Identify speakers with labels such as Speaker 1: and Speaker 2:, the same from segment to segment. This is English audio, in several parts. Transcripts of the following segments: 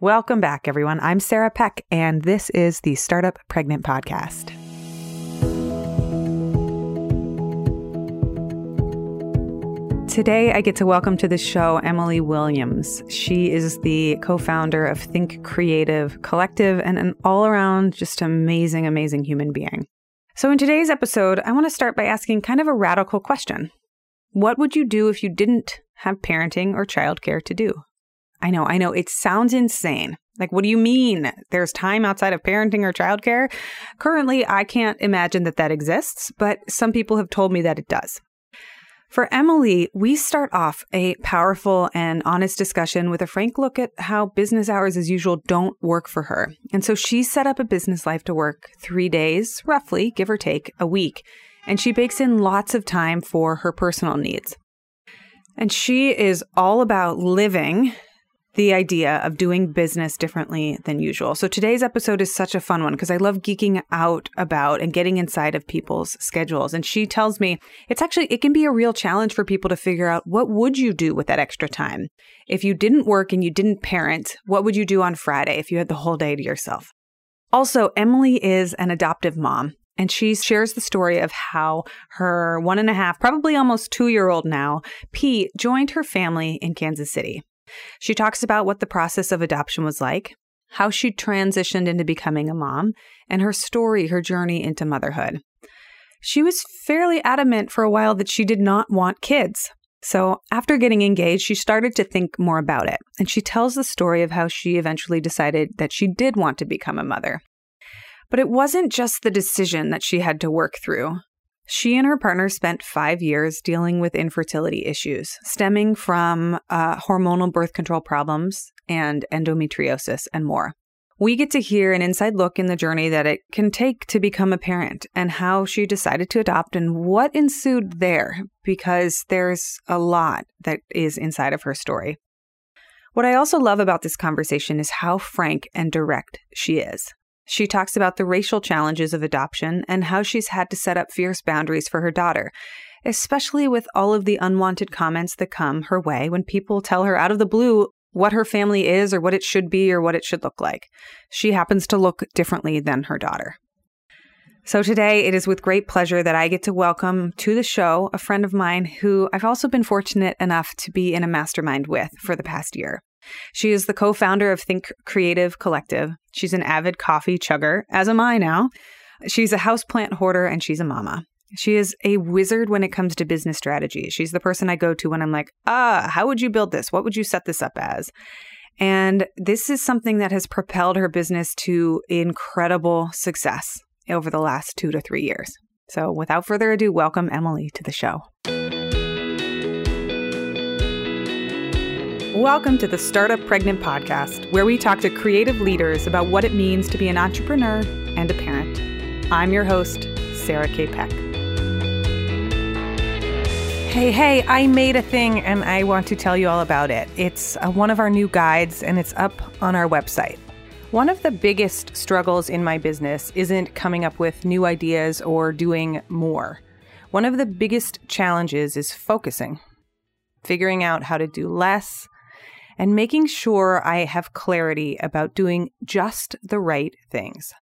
Speaker 1: Welcome back, everyone. I'm Sarah Peck, and this is the Startup Pregnant Podcast. Today, I get to welcome to the show Emily Williams. She is the co founder of Think Creative Collective and an all around just amazing, amazing human being. So, in today's episode, I want to start by asking kind of a radical question What would you do if you didn't have parenting or childcare to do? I know, I know. It sounds insane. Like, what do you mean? There's time outside of parenting or childcare? Currently, I can't imagine that that exists, but some people have told me that it does. For Emily, we start off a powerful and honest discussion with a frank look at how business hours as usual don't work for her. And so she set up a business life to work three days, roughly, give or take, a week. And she bakes in lots of time for her personal needs. And she is all about living the idea of doing business differently than usual. So today's episode is such a fun one because I love geeking out about and getting inside of people's schedules. And she tells me it's actually it can be a real challenge for people to figure out what would you do with that extra time? If you didn't work and you didn't parent, what would you do on Friday if you had the whole day to yourself? Also, Emily is an adoptive mom. And she shares the story of how her one and a half, probably almost two year old now, Pete, joined her family in Kansas City. She talks about what the process of adoption was like, how she transitioned into becoming a mom, and her story, her journey into motherhood. She was fairly adamant for a while that she did not want kids. So, after getting engaged, she started to think more about it. And she tells the story of how she eventually decided that she did want to become a mother. But it wasn't just the decision that she had to work through. She and her partner spent five years dealing with infertility issues stemming from uh, hormonal birth control problems and endometriosis and more. We get to hear an inside look in the journey that it can take to become a parent and how she decided to adopt and what ensued there, because there's a lot that is inside of her story. What I also love about this conversation is how frank and direct she is. She talks about the racial challenges of adoption and how she's had to set up fierce boundaries for her daughter, especially with all of the unwanted comments that come her way when people tell her out of the blue what her family is or what it should be or what it should look like. She happens to look differently than her daughter. So today it is with great pleasure that I get to welcome to the show a friend of mine who I've also been fortunate enough to be in a mastermind with for the past year. She is the co founder of Think Creative Collective. She's an avid coffee chugger, as am I now. She's a houseplant hoarder and she's a mama. She is a wizard when it comes to business strategy. She's the person I go to when I'm like, ah, how would you build this? What would you set this up as? And this is something that has propelled her business to incredible success over the last two to three years. So, without further ado, welcome Emily to the show. Welcome to the Startup Pregnant Podcast, where we talk to creative leaders about what it means to be an entrepreneur and a parent. I'm your host, Sarah K. Peck. Hey, hey, I made a thing and I want to tell you all about it. It's uh, one of our new guides and it's up on our website. One of the biggest struggles in my business isn't coming up with new ideas or doing more. One of the biggest challenges is focusing, figuring out how to do less and making sure I have clarity about doing just the right things.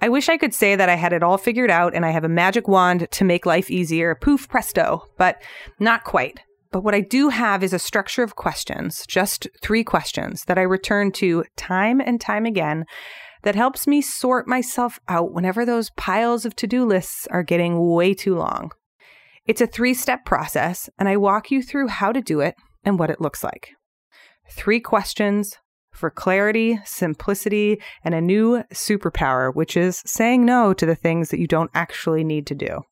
Speaker 1: I wish I could say that I had it all figured out and I have a magic wand to make life easier, poof presto, but not quite. But what I do have is a structure of questions, just three questions that I return to time and time again that helps me sort myself out whenever those piles of to do lists are getting way too long. It's a three step process, and I walk you through how to do it and what it looks like. Three questions for clarity, simplicity, and a new superpower, which is saying no to the things that you don't actually need to do.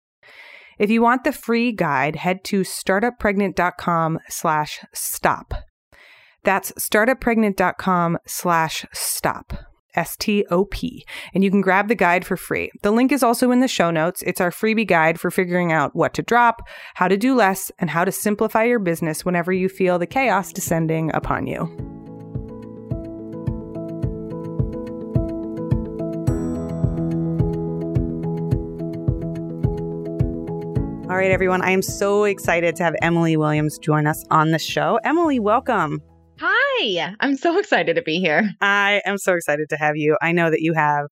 Speaker 1: If you want the free guide, head to startuppregnant.com slash stop. That's startuppregnant.com slash stop. S T O P, and you can grab the guide for free. The link is also in the show notes. It's our freebie guide for figuring out what to drop, how to do less, and how to simplify your business whenever you feel the chaos descending upon you. All right, everyone. I am so excited to have Emily Williams join us on the show. Emily, welcome.
Speaker 2: Hi, I'm so excited to be here.
Speaker 1: I am so excited to have you. I know that you have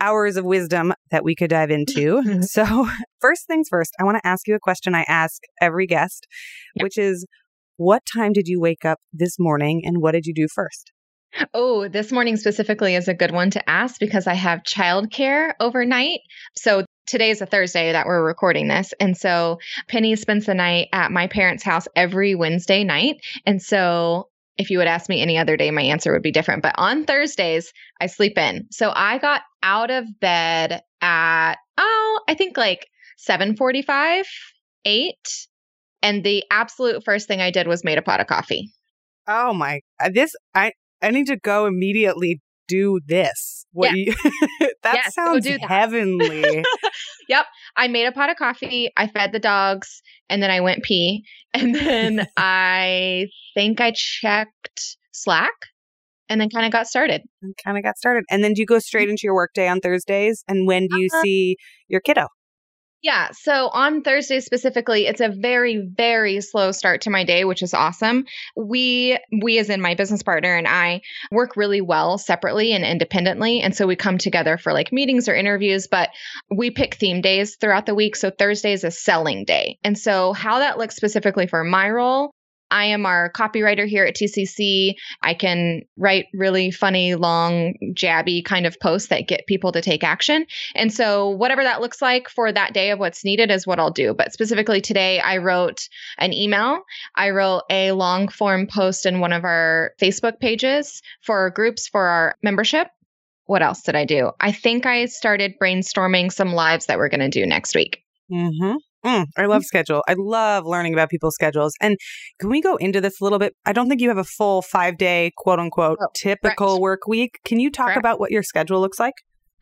Speaker 1: hours of wisdom that we could dive into. so, first things first, I want to ask you a question I ask every guest, yep. which is what time did you wake up this morning and what did you do first?
Speaker 2: Oh, this morning specifically is a good one to ask because I have childcare overnight. So today is a Thursday that we're recording this. And so Penny spends the night at my parents' house every Wednesday night. And so if you would ask me any other day, my answer would be different. But on Thursdays, I sleep in. So I got out of bed at, oh, I think like 745, 8. And the absolute first thing I did was made a pot of coffee.
Speaker 1: Oh my, uh, this, I, I need to go immediately do this. What yeah. you, that yes, sounds that. heavenly.
Speaker 2: yep. I made a pot of coffee. I fed the dogs and then I went pee. And then I think I checked Slack and then kind of got started.
Speaker 1: Kind of got started. And then do you go straight mm-hmm. into your workday on Thursdays? And when do you uh-huh. see your kiddo?
Speaker 2: Yeah. So on Thursday specifically, it's a very, very slow start to my day, which is awesome. We, we as in my business partner and I work really well separately and independently. And so we come together for like meetings or interviews, but we pick theme days throughout the week. So Thursday is a selling day. And so how that looks specifically for my role I am our copywriter here at TCC. I can write really funny, long, jabby kind of posts that get people to take action. And so, whatever that looks like for that day of what's needed is what I'll do. But specifically today, I wrote an email, I wrote a long form post in one of our Facebook pages for groups for our membership. What else did I do? I think I started brainstorming some lives that we're going to do next week.
Speaker 1: Mm-hmm. Mm, I love schedule. I love learning about people's schedules. And can we go into this a little bit? I don't think you have a full five day, quote unquote, oh, typical correct. work week. Can you talk correct. about what your schedule looks like?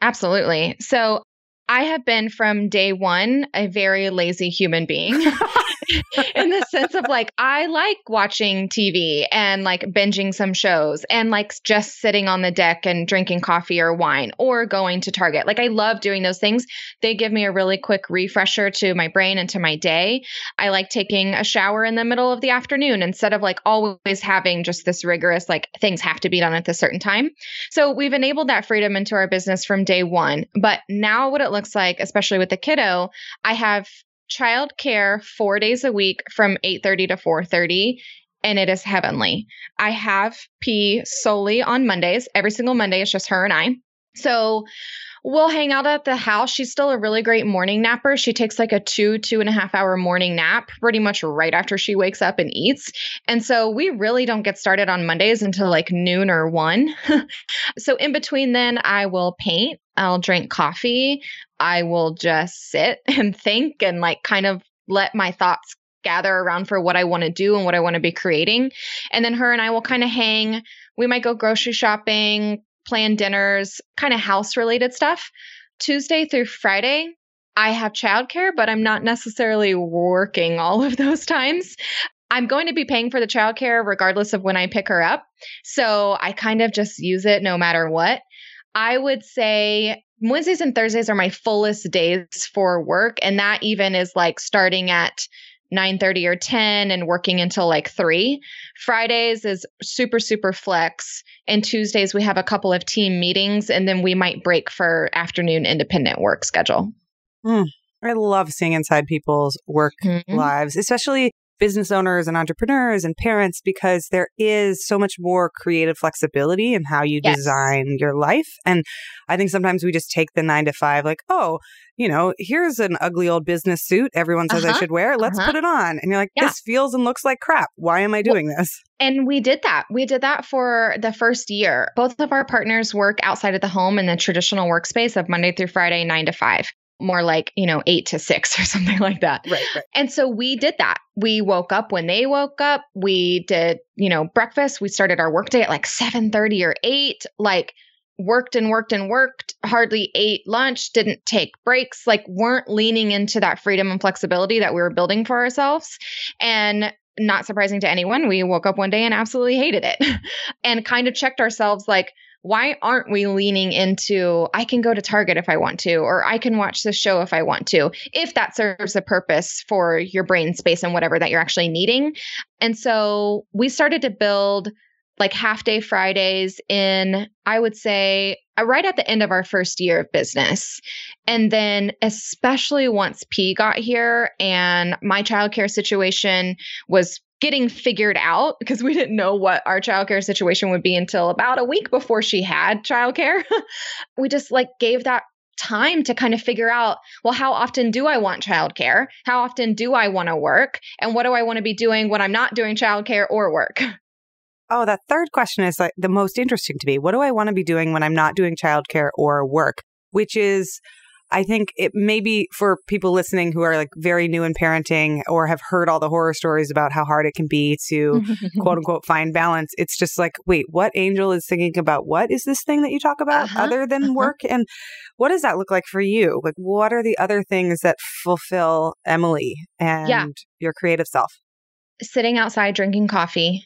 Speaker 2: Absolutely. So I have been from day one a very lazy human being in the sense of like, I like watching TV and like binging some shows and like just sitting on the deck and drinking coffee or wine or going to Target. Like, I love doing those things. They give me a really quick refresher to my brain and to my day. I like taking a shower in the middle of the afternoon instead of like always having just this rigorous, like, things have to be done at a certain time. So we've enabled that freedom into our business from day one. But now what it looks like, especially with the kiddo, I have childcare four days a week from 8:30 to 4:30 and it is heavenly. I have P solely on Mondays. Every single Monday, it's just her and I. So we'll hang out at the house. She's still a really great morning napper. She takes like a two, two and a half hour morning nap pretty much right after she wakes up and eats. And so we really don't get started on Mondays until like noon or one. so in between then, I will paint, I'll drink coffee, I will just sit and think and like kind of let my thoughts gather around for what I want to do and what I want to be creating. And then her and I will kind of hang. We might go grocery shopping, plan dinners, kind of house related stuff. Tuesday through Friday, I have childcare, but I'm not necessarily working all of those times. I'm going to be paying for the childcare regardless of when I pick her up. So I kind of just use it no matter what. I would say Wednesdays and Thursdays are my fullest days for work. And that even is like starting at 9:30 or 10 and working until like 3. Fridays is super super flex and Tuesdays we have a couple of team meetings and then we might break for afternoon independent work schedule.
Speaker 1: Mm, I love seeing inside people's work mm-hmm. lives, especially business owners and entrepreneurs and parents because there is so much more creative flexibility in how you yes. design your life. And I think sometimes we just take the nine to five, like, oh, you know, here's an ugly old business suit everyone says uh-huh. I should wear. Let's uh-huh. put it on. And you're like, yeah. this feels and looks like crap. Why am I doing well, this?
Speaker 2: And we did that. We did that for the first year. Both of our partners work outside of the home in the traditional workspace of Monday through Friday, nine to five more like, you know, eight to six or something like that.
Speaker 1: Right, right.
Speaker 2: And so we did that. We woke up when they woke up. We did, you know, breakfast. We started our workday at like 7 30 or 8. Like worked and worked and worked, hardly ate lunch, didn't take breaks, like weren't leaning into that freedom and flexibility that we were building for ourselves. And not surprising to anyone, we woke up one day and absolutely hated it and kind of checked ourselves like, why aren't we leaning into I can go to Target if I want to, or I can watch this show if I want to, if that serves a purpose for your brain space and whatever that you're actually needing. And so we started to build like half day Fridays in, I would say, uh, right at the end of our first year of business. And then, especially once P got here and my childcare situation was getting figured out because we didn't know what our childcare situation would be until about a week before she had childcare. we just like gave that time to kind of figure out well how often do i want childcare? How often do i want to work? And what do i want to be doing when i'm not doing childcare or work?
Speaker 1: Oh that third question is like the most interesting to me. What do i want to be doing when i'm not doing childcare or work? Which is I think it may be for people listening who are like very new in parenting or have heard all the horror stories about how hard it can be to quote unquote find balance. It's just like, wait, what angel is thinking about? What is this thing that you talk about uh-huh, other than uh-huh. work? And what does that look like for you? Like, what are the other things that fulfill Emily and yeah. your creative self?
Speaker 2: Sitting outside drinking coffee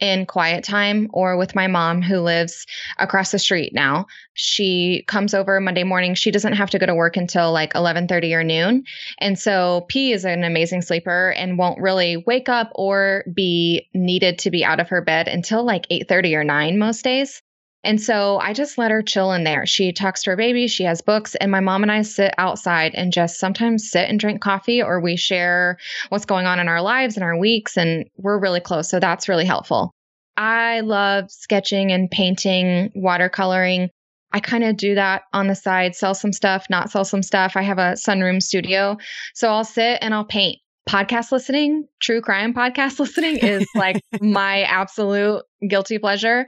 Speaker 2: in quiet time or with my mom who lives across the street now. She comes over Monday morning. She doesn't have to go to work until like 11:30 or noon. And so P is an amazing sleeper and won't really wake up or be needed to be out of her bed until like 8:30 or 9 most days. And so I just let her chill in there. She talks to her baby, she has books, and my mom and I sit outside and just sometimes sit and drink coffee or we share what's going on in our lives and our weeks, and we're really close. So that's really helpful. I love sketching and painting, watercoloring. I kind of do that on the side, sell some stuff, not sell some stuff. I have a sunroom studio. So I'll sit and I'll paint. Podcast listening, true crime podcast listening is like my absolute guilty pleasure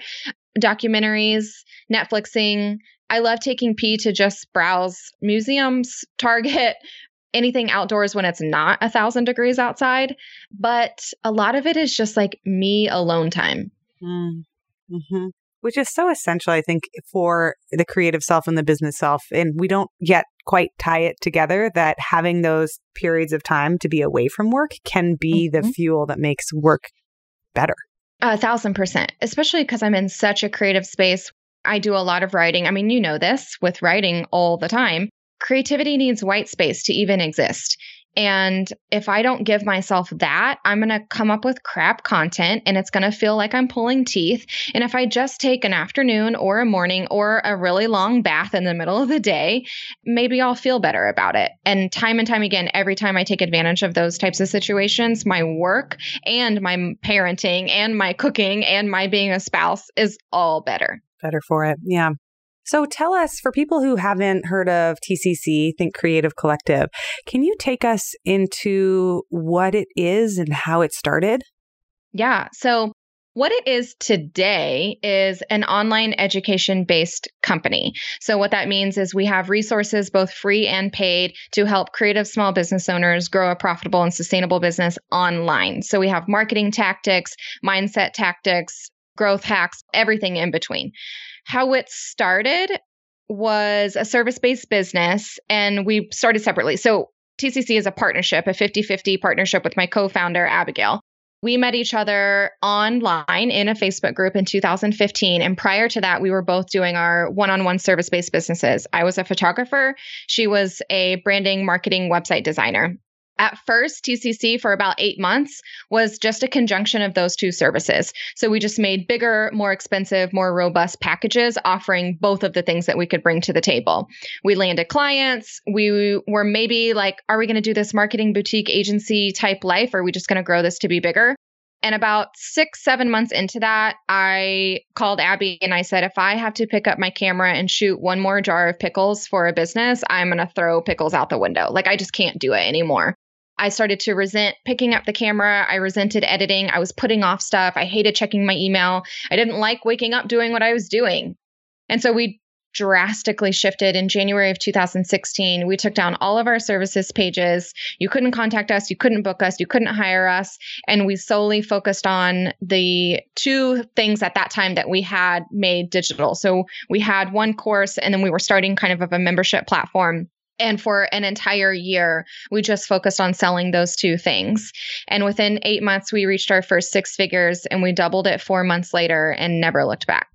Speaker 2: documentaries, Netflixing. I love taking P to just browse museums, Target, anything outdoors when it's not a thousand degrees outside. But a lot of it is just like me alone time.
Speaker 1: Mm. hmm Which is so essential, I think, for the creative self and the business self. And we don't yet quite tie it together that having those periods of time to be away from work can be mm-hmm. the fuel that makes work better.
Speaker 2: A thousand percent, especially because I'm in such a creative space. I do a lot of writing. I mean, you know this with writing all the time. Creativity needs white space to even exist. And if I don't give myself that, I'm going to come up with crap content and it's going to feel like I'm pulling teeth. And if I just take an afternoon or a morning or a really long bath in the middle of the day, maybe I'll feel better about it. And time and time again, every time I take advantage of those types of situations, my work and my parenting and my cooking and my being a spouse is all better.
Speaker 1: Better for it. Yeah. So tell us, for people who haven't heard of TCC, Think Creative Collective, can you take us into what it is and how it started?
Speaker 2: Yeah. So what it is today is an online education based company. So, what that means is we have resources, both free and paid, to help creative small business owners grow a profitable and sustainable business online. So, we have marketing tactics, mindset tactics, growth hacks, everything in between. How it started was a service based business, and we started separately. So, TCC is a partnership, a 50 50 partnership with my co founder, Abigail. We met each other online in a Facebook group in 2015. And prior to that, we were both doing our one on one service based businesses. I was a photographer, she was a branding marketing website designer. At first, TCC for about eight months was just a conjunction of those two services. So we just made bigger, more expensive, more robust packages offering both of the things that we could bring to the table. We landed clients. We were maybe like, are we going to do this marketing boutique agency type life? Or are we just going to grow this to be bigger? And about six, seven months into that, I called Abby and I said, if I have to pick up my camera and shoot one more jar of pickles for a business, I'm going to throw pickles out the window. Like, I just can't do it anymore. I started to resent picking up the camera. I resented editing. I was putting off stuff. I hated checking my email. I didn't like waking up doing what I was doing. And so we drastically shifted in January of 2016. We took down all of our services pages. You couldn't contact us, you couldn't book us, you couldn't hire us. And we solely focused on the two things at that time that we had made digital. So we had one course, and then we were starting kind of, of a membership platform and for an entire year, we just focused on selling those two things. And within eight months, we reached our first six figures and we doubled it four months later and never looked back.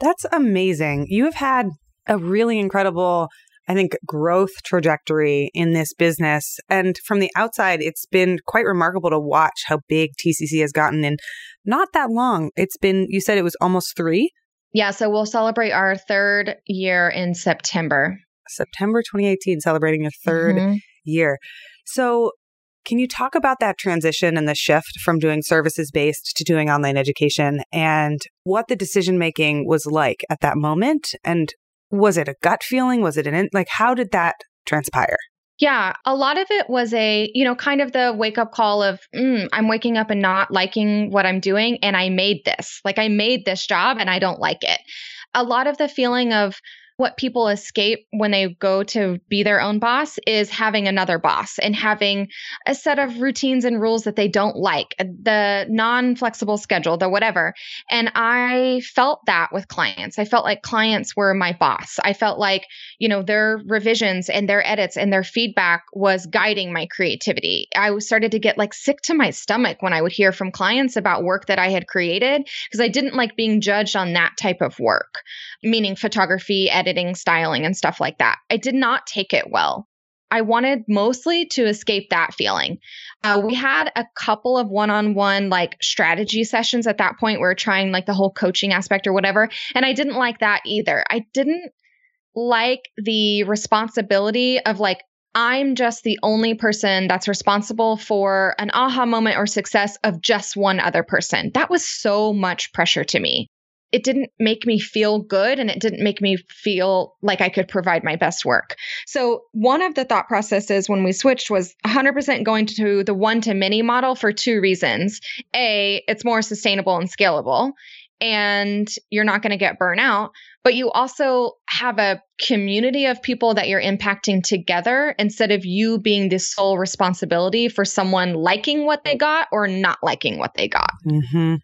Speaker 1: That's amazing. You have had a really incredible I think, growth trajectory in this business. And from the outside, it's been quite remarkable to watch how big TCC has gotten in not that long. It's been, you said it was almost three?
Speaker 2: Yeah. So we'll celebrate our third year in September.
Speaker 1: September 2018, celebrating your 3rd mm-hmm. year. So, can you talk about that transition and the shift from doing services based to doing online education and what the decision making was like at that moment? And was it a gut feeling? Was it an, like, how did that transpire?
Speaker 2: Yeah, a lot of it was a, you know, kind of the wake up call of, mm, I'm waking up and not liking what I'm doing. And I made this. Like, I made this job and I don't like it. A lot of the feeling of, what people escape when they go to be their own boss is having another boss and having a set of routines and rules that they don't like, uh, the non flexible schedule, the whatever. And I felt that with clients. I felt like clients were my boss. I felt like, you know, their revisions and their edits and their feedback was guiding my creativity. I started to get like sick to my stomach when I would hear from clients about work that I had created because I didn't like being judged on that type of work, meaning photography, editing editing, styling, and stuff like that. I did not take it well. I wanted mostly to escape that feeling. Uh, we had a couple of one on one like strategy sessions at that point. We are trying like the whole coaching aspect or whatever. And I didn't like that either. I didn't like the responsibility of like, I'm just the only person that's responsible for an aha moment or success of just one other person. That was so much pressure to me it didn't make me feel good and it didn't make me feel like I could provide my best work. So, one of the thought processes when we switched was 100% going to the one to many model for two reasons. A, it's more sustainable and scalable, and you're not going to get burnout, but you also have a community of people that you're impacting together instead of you being the sole responsibility for someone liking what they got or not liking what they got.
Speaker 1: Mm-hmm.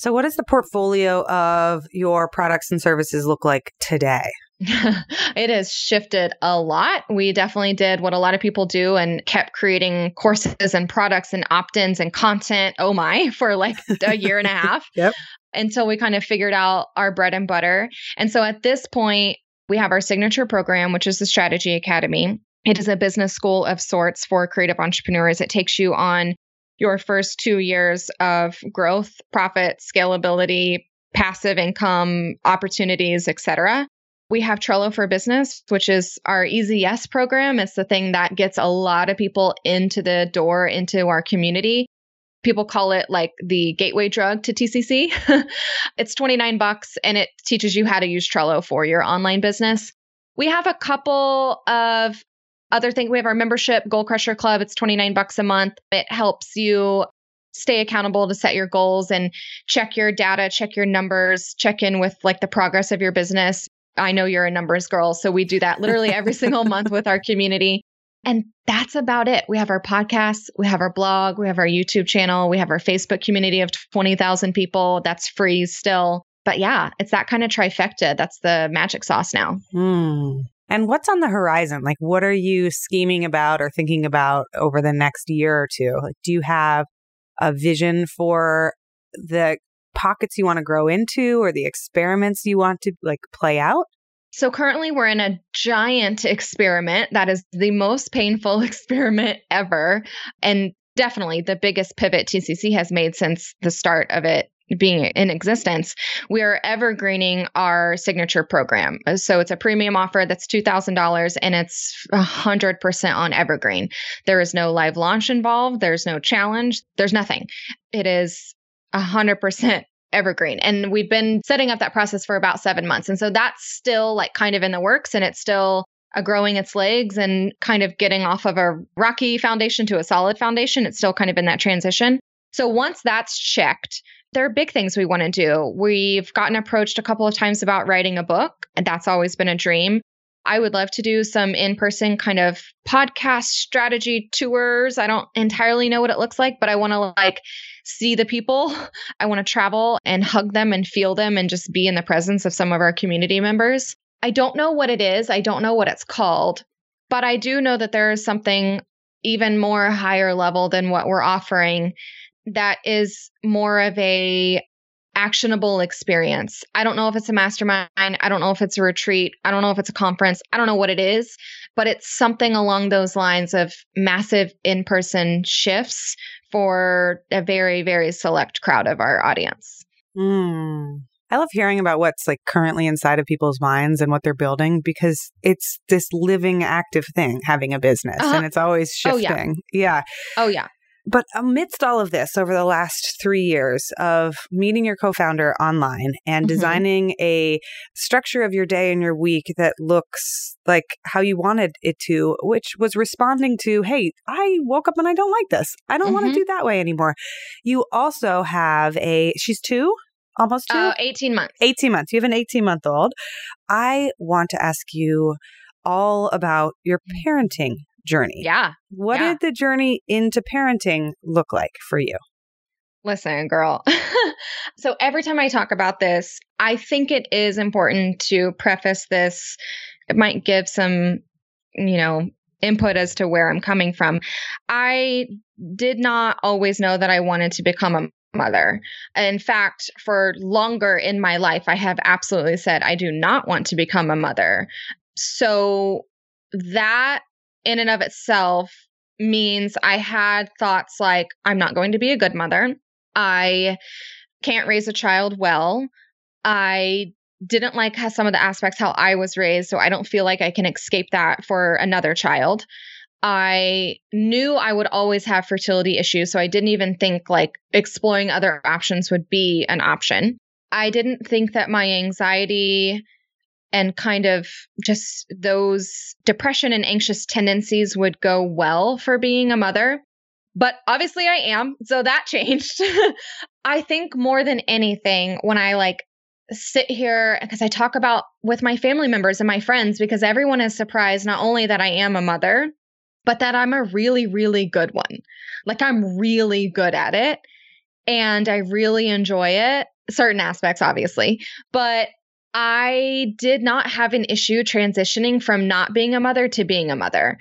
Speaker 1: So, what does the portfolio of your products and services look like today?
Speaker 2: it has shifted a lot. We definitely did what a lot of people do and kept creating courses and products and opt ins and content, oh my, for like a year and a half.
Speaker 1: Yep.
Speaker 2: Until we kind of figured out our bread and butter. And so at this point, we have our signature program, which is the Strategy Academy. It is a business school of sorts for creative entrepreneurs. It takes you on your first two years of growth, profit, scalability, passive income opportunities, etc. We have Trello for Business, which is our Easy Yes program. It's the thing that gets a lot of people into the door into our community. People call it like the gateway drug to TCC. it's 29 bucks and it teaches you how to use Trello for your online business. We have a couple of other thing, we have our membership, Goal Crusher Club. It's 29 bucks a month. It helps you stay accountable to set your goals and check your data, check your numbers, check in with like the progress of your business. I know you're a numbers girl, so we do that literally every single month with our community. And that's about it. We have our podcast, we have our blog, we have our YouTube channel, we have our Facebook community of 20,000 people. That's free still. But yeah, it's that kind of trifecta. That's the magic sauce now.
Speaker 1: Mm. And what's on the horizon? Like, what are you scheming about or thinking about over the next year or two? Like, do you have a vision for the pockets you want to grow into or the experiments you want to like play out?
Speaker 2: So currently we're in a giant experiment that is the most painful experiment ever and definitely the biggest pivot TCC has made since the start of it being in existence, we are evergreening our signature program. So it's a premium offer that's $2,000 and it's 100% on evergreen. There is no live launch involved, there's no challenge, there's nothing. It is 100% evergreen. And we've been setting up that process for about seven months. And so that's still like kind of in the works and it's still growing its legs and kind of getting off of a rocky foundation to a solid foundation. It's still kind of in that transition. So once that's checked, there are big things we want to do. We've gotten approached a couple of times about writing a book, and that's always been a dream. I would love to do some in person kind of podcast strategy tours. I don't entirely know what it looks like, but I want to like see the people. I want to travel and hug them and feel them and just be in the presence of some of our community members. I don't know what it is. I don't know what it's called, but I do know that there is something even more higher level than what we're offering that is more of a actionable experience. I don't know if it's a mastermind. I don't know if it's a retreat. I don't know if it's a conference. I don't know what it is, but it's something along those lines of massive in person shifts for a very, very select crowd of our audience.
Speaker 1: Mm. I love hearing about what's like currently inside of people's minds and what they're building because it's this living, active thing, having a business, uh-huh. and it's always shifting.
Speaker 2: Oh, yeah.
Speaker 1: yeah.
Speaker 2: Oh, yeah.
Speaker 1: But amidst all of this, over the last three years of meeting your co founder online and mm-hmm. designing a structure of your day and your week that looks like how you wanted it to, which was responding to, hey, I woke up and I don't like this. I don't mm-hmm. want to do that way anymore. You also have a, she's two? Almost two? Uh,
Speaker 2: 18 months.
Speaker 1: 18 months. You have an 18 month old. I want to ask you all about your mm. parenting journey.
Speaker 2: Yeah.
Speaker 1: What
Speaker 2: yeah.
Speaker 1: did the journey into parenting look like for you?
Speaker 2: Listen, girl. so every time I talk about this, I think it is important to preface this. It might give some, you know, input as to where I'm coming from. I did not always know that I wanted to become a mother. In fact, for longer in my life, I have absolutely said I do not want to become a mother. So that in and of itself means I had thoughts like, I'm not going to be a good mother. I can't raise a child well. I didn't like how some of the aspects how I was raised, so I don't feel like I can escape that for another child. I knew I would always have fertility issues, so I didn't even think like exploring other options would be an option. I didn't think that my anxiety and kind of just those depression and anxious tendencies would go well for being a mother. But obviously I am, so that changed. I think more than anything when I like sit here because I talk about with my family members and my friends because everyone is surprised not only that I am a mother, but that I'm a really really good one. Like I'm really good at it and I really enjoy it, certain aspects obviously, but I did not have an issue transitioning from not being a mother to being a mother.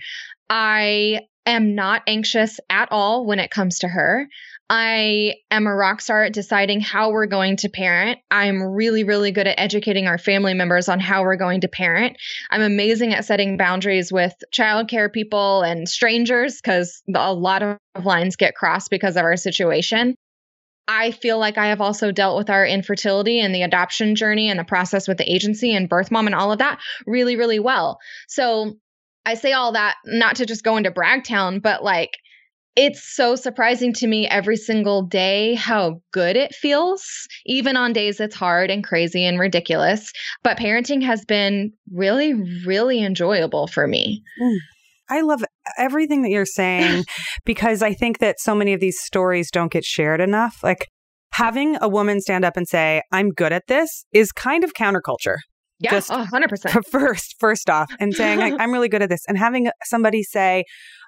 Speaker 2: I am not anxious at all when it comes to her. I am a rock star at deciding how we're going to parent. I'm really, really good at educating our family members on how we're going to parent. I'm amazing at setting boundaries with childcare people and strangers because a lot of lines get crossed because of our situation. I feel like I have also dealt with our infertility and the adoption journey and the process with the agency and birth mom and all of that really, really well. So I say all that not to just go into Bragtown, but like it's so surprising to me every single day how good it feels, even on days it's hard and crazy and ridiculous. But parenting has been really, really enjoyable for me.
Speaker 1: Mm. I love everything that you're saying because I think that so many of these stories don't get shared enough. Like having a woman stand up and say, I'm good at this is kind of counterculture.
Speaker 2: Yeah, Just 100%.
Speaker 1: First, first off, and saying, I'm really good at this. And having somebody say,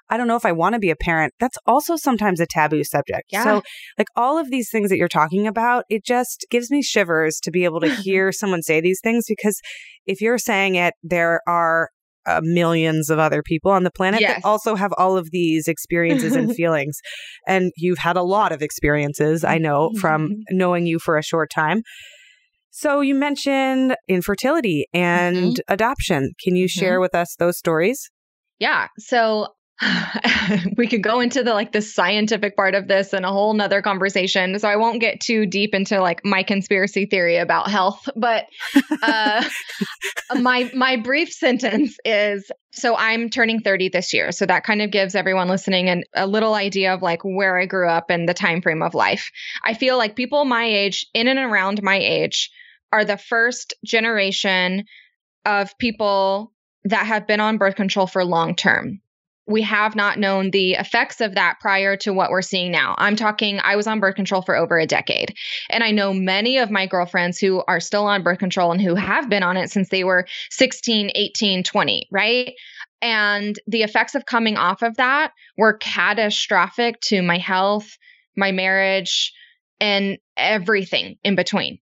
Speaker 1: I don't know if I want to be a parent, that's also sometimes a taboo subject.
Speaker 2: Yeah.
Speaker 1: So, like all of these things that you're talking about, it just gives me shivers to be able to hear someone say these things because if you're saying it, there are uh, millions of other people on the planet
Speaker 2: yes.
Speaker 1: that also have all of these experiences and feelings. And you've had a lot of experiences, I know, from knowing you for a short time. So you mentioned infertility and mm-hmm. adoption. Can you share mm-hmm. with us those stories?
Speaker 2: Yeah. So we could go into the like the scientific part of this and a whole nother conversation. So I won't get too deep into like my conspiracy theory about health, but uh, my my brief sentence is so I'm turning 30 this year. So that kind of gives everyone listening an, a little idea of like where I grew up and the time frame of life. I feel like people my age, in and around my age, are the first generation of people that have been on birth control for long term we have not known the effects of that prior to what we're seeing now. I'm talking, I was on birth control for over a decade. And I know many of my girlfriends who are still on birth control and who have been on it since they were 16, 18, 20, right? And the effects of coming off of that were catastrophic to my health, my marriage, and everything in between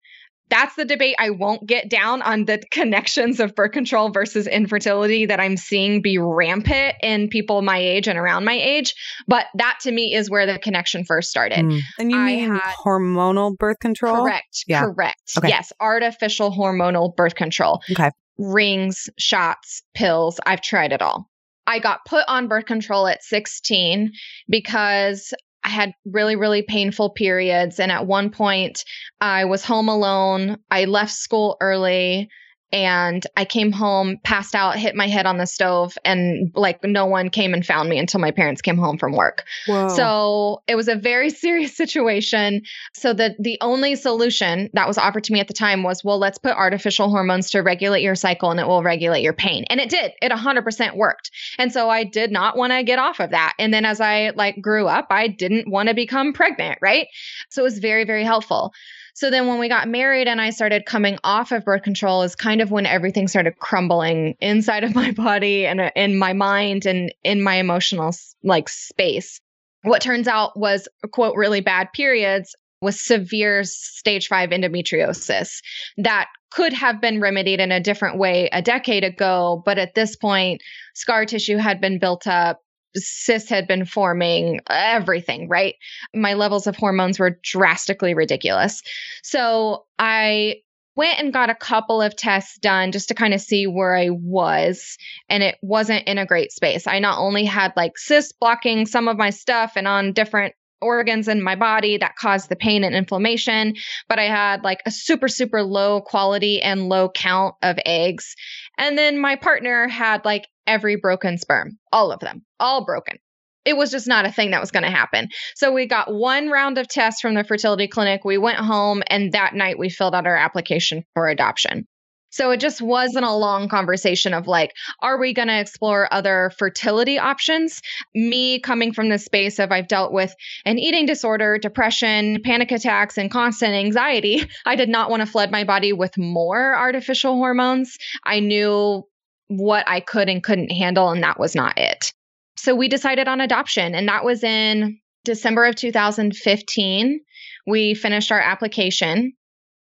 Speaker 2: that's the debate I won't get down on the connections of birth control versus infertility that I'm seeing be rampant in people my age and around my age. But that to me is where the connection first started. Mm.
Speaker 1: And you I mean had, hormonal birth control?
Speaker 2: Correct. Yeah. Correct. Okay. Yes. Artificial hormonal birth control.
Speaker 1: Okay.
Speaker 2: Rings, shots, pills. I've tried it all. I got put on birth control at 16 because I had really, really painful periods. And at one point, I was home alone. I left school early and I came home, passed out, hit my head on the stove, and like no one came and found me until my parents came home from work. Whoa. So it was a very serious situation. So the the only solution that was offered to me at the time was, well, let's put artificial hormones to regulate your cycle and it will regulate your pain. And it did. It 100% worked. And so I did not want to get off of that. And then as I like grew up, I didn't want to become pregnant, right? So it was very very helpful. So then when we got married and I started coming off of birth control is kind of when everything started crumbling inside of my body and uh, in my mind and in my emotional like space. What turns out was quote really bad periods was severe stage 5 endometriosis that could have been remedied in a different way a decade ago but at this point scar tissue had been built up cysts had been forming, everything, right? My levels of hormones were drastically ridiculous. So I went and got a couple of tests done just to kind of see where I was. And it wasn't in a great space. I not only had like cysts blocking some of my stuff and on different organs in my body that caused the pain and inflammation, but I had like a super, super low quality and low count of eggs. And then my partner had like every broken sperm, all of them, all broken. It was just not a thing that was going to happen. So we got one round of tests from the fertility clinic. We went home, and that night we filled out our application for adoption. So it just wasn't a long conversation of like, are we going to explore other fertility options? Me coming from the space of I've dealt with an eating disorder, depression, panic attacks, and constant anxiety. I did not want to flood my body with more artificial hormones. I knew what I could and couldn't handle, and that was not it. So we decided on adoption, and that was in December of 2015. We finished our application.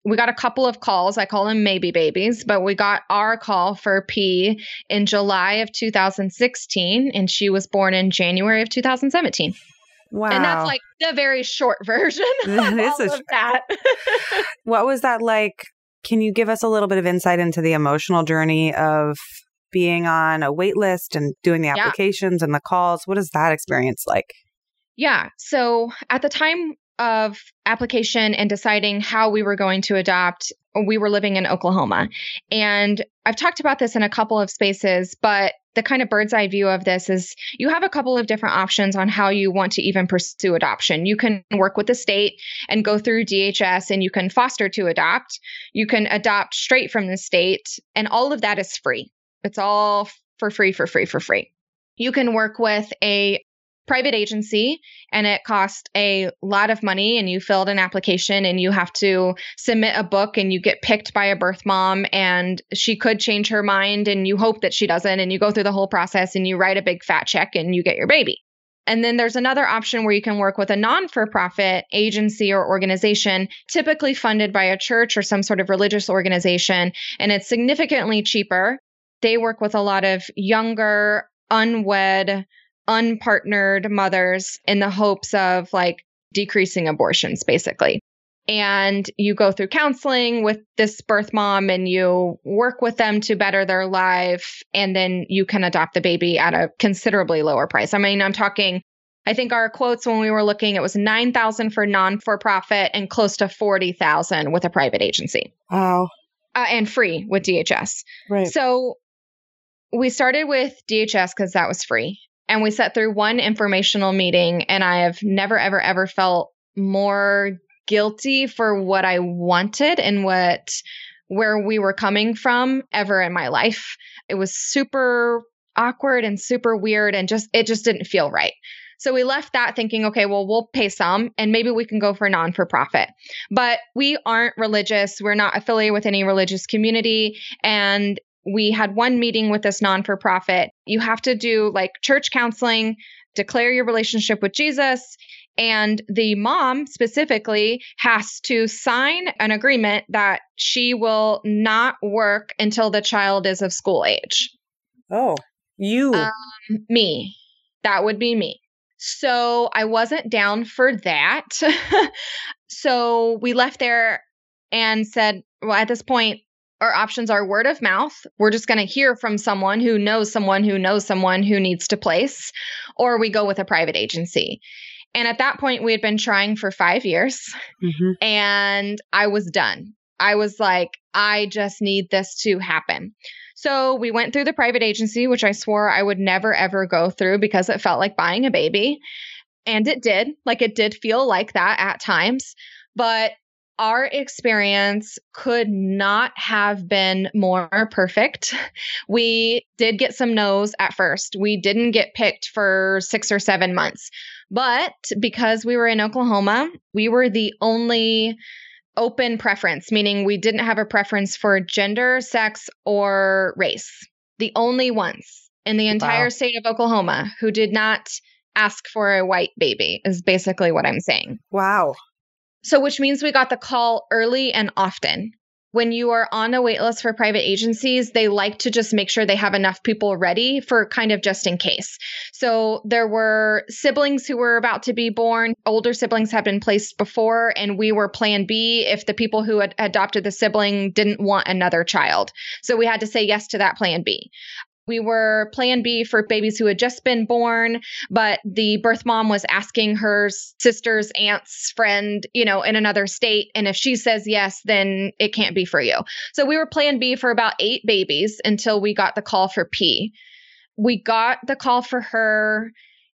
Speaker 2: We got a couple of calls. I call them maybe babies, but we got our call for P in July of 2016, and she was born in January of 2017. Wow. And that's like the very short version that is of that.
Speaker 1: what was that like? Can you give us a little bit of insight into the emotional journey of being on a wait list and doing the applications yeah. and the calls. What is that experience like?
Speaker 2: Yeah. So at the time of application and deciding how we were going to adopt, we were living in Oklahoma. And I've talked about this in a couple of spaces, but the kind of bird's eye view of this is you have a couple of different options on how you want to even pursue adoption. You can work with the state and go through DHS and you can foster to adopt. You can adopt straight from the state, and all of that is free. It's all for free, for free, for free. You can work with a private agency and it costs a lot of money and you filled an application and you have to submit a book and you get picked by a birth mom and she could change her mind and you hope that she doesn't and you go through the whole process and you write a big fat check and you get your baby. And then there's another option where you can work with a non for profit agency or organization, typically funded by a church or some sort of religious organization. And it's significantly cheaper they work with a lot of younger, unwed, unpartnered mothers in the hopes of like decreasing abortions, basically. And you go through counseling with this birth mom and you work with them to better their life. And then you can adopt the baby at a considerably lower price. I mean, I'm talking I think our quotes when we were looking, it was 9,000 for non for profit and close to 40,000 with a private agency.
Speaker 1: Wow.
Speaker 2: Uh, and free with DHS.
Speaker 1: Right.
Speaker 2: So we started with DHS because that was free. And we sat through one informational meeting, and I have never, ever, ever felt more guilty for what I wanted and what where we were coming from ever in my life. It was super awkward and super weird and just it just didn't feel right. So we left that thinking, okay, well, we'll pay some and maybe we can go for non for profit. But we aren't religious. We're not affiliated with any religious community. And we had one meeting with this non for profit. You have to do like church counseling, declare your relationship with Jesus, And the mom specifically has to sign an agreement that she will not work until the child is of school age.
Speaker 1: Oh, you.
Speaker 2: Um, me. That would be me. So I wasn't down for that. so we left there and said, well, at this point, our options are word of mouth. We're just going to hear from someone who knows someone who knows someone who needs to place, or we go with a private agency. And at that point, we had been trying for five years mm-hmm. and I was done. I was like, I just need this to happen. So we went through the private agency, which I swore I would never ever go through because it felt like buying a baby. And it did. Like it did feel like that at times. But our experience could not have been more perfect. We did get some no's at first. We didn't get picked for six or seven months. But because we were in Oklahoma, we were the only open preference, meaning we didn't have a preference for gender, sex, or race. The only ones in the entire wow. state of Oklahoma who did not ask for a white baby, is basically what I'm saying.
Speaker 1: Wow.
Speaker 2: So, which means we got the call early and often. When you are on a waitlist for private agencies, they like to just make sure they have enough people ready for kind of just in case. So there were siblings who were about to be born. Older siblings had been placed before, and we were plan B if the people who had adopted the sibling didn't want another child. So we had to say yes to that plan B. We were plan B for babies who had just been born, but the birth mom was asking her sister's aunt's friend, you know, in another state. And if she says yes, then it can't be for you. So we were plan B for about eight babies until we got the call for P. We got the call for her.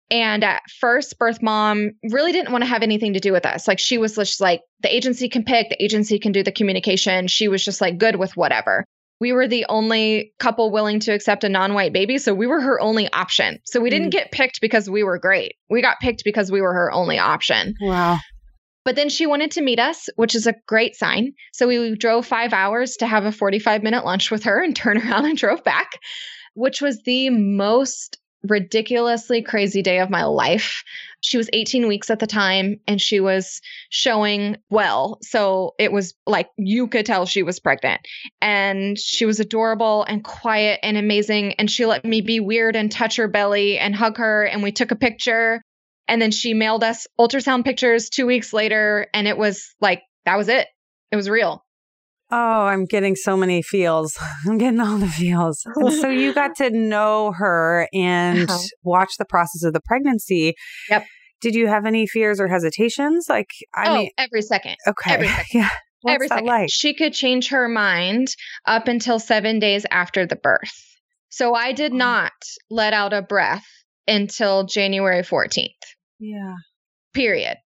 Speaker 2: And at first, birth mom really didn't want to have anything to do with us. Like she was just like, the agency can pick, the agency can do the communication. She was just like good with whatever we were the only couple willing to accept a non white baby. So we were her only option. So we didn't mm. get picked because we were great. We got picked because we were her only option.
Speaker 1: Wow.
Speaker 2: But then she wanted to meet us, which is a great sign. So we drove five hours to have a 45 minute lunch with her and turn around and drove back, which was the most ridiculously crazy day of my life. She was 18 weeks at the time and she was showing well. So it was like you could tell she was pregnant. And she was adorable and quiet and amazing. And she let me be weird and touch her belly and hug her. And we took a picture. And then she mailed us ultrasound pictures two weeks later. And it was like, that was it. It was real.
Speaker 1: Oh, I'm getting so many feels. I'm getting all the feels. And so you got to know her and uh-huh. watch the process of the pregnancy.
Speaker 2: Yep.
Speaker 1: Did you have any fears or hesitations? Like, I
Speaker 2: oh,
Speaker 1: mean,
Speaker 2: every second.
Speaker 1: Okay.
Speaker 2: Every second.
Speaker 1: Yeah. What's
Speaker 2: every second.
Speaker 1: Like?
Speaker 2: She could change her mind up until seven days after the birth. So I did oh. not let out a breath until January 14th.
Speaker 1: Yeah.
Speaker 2: Period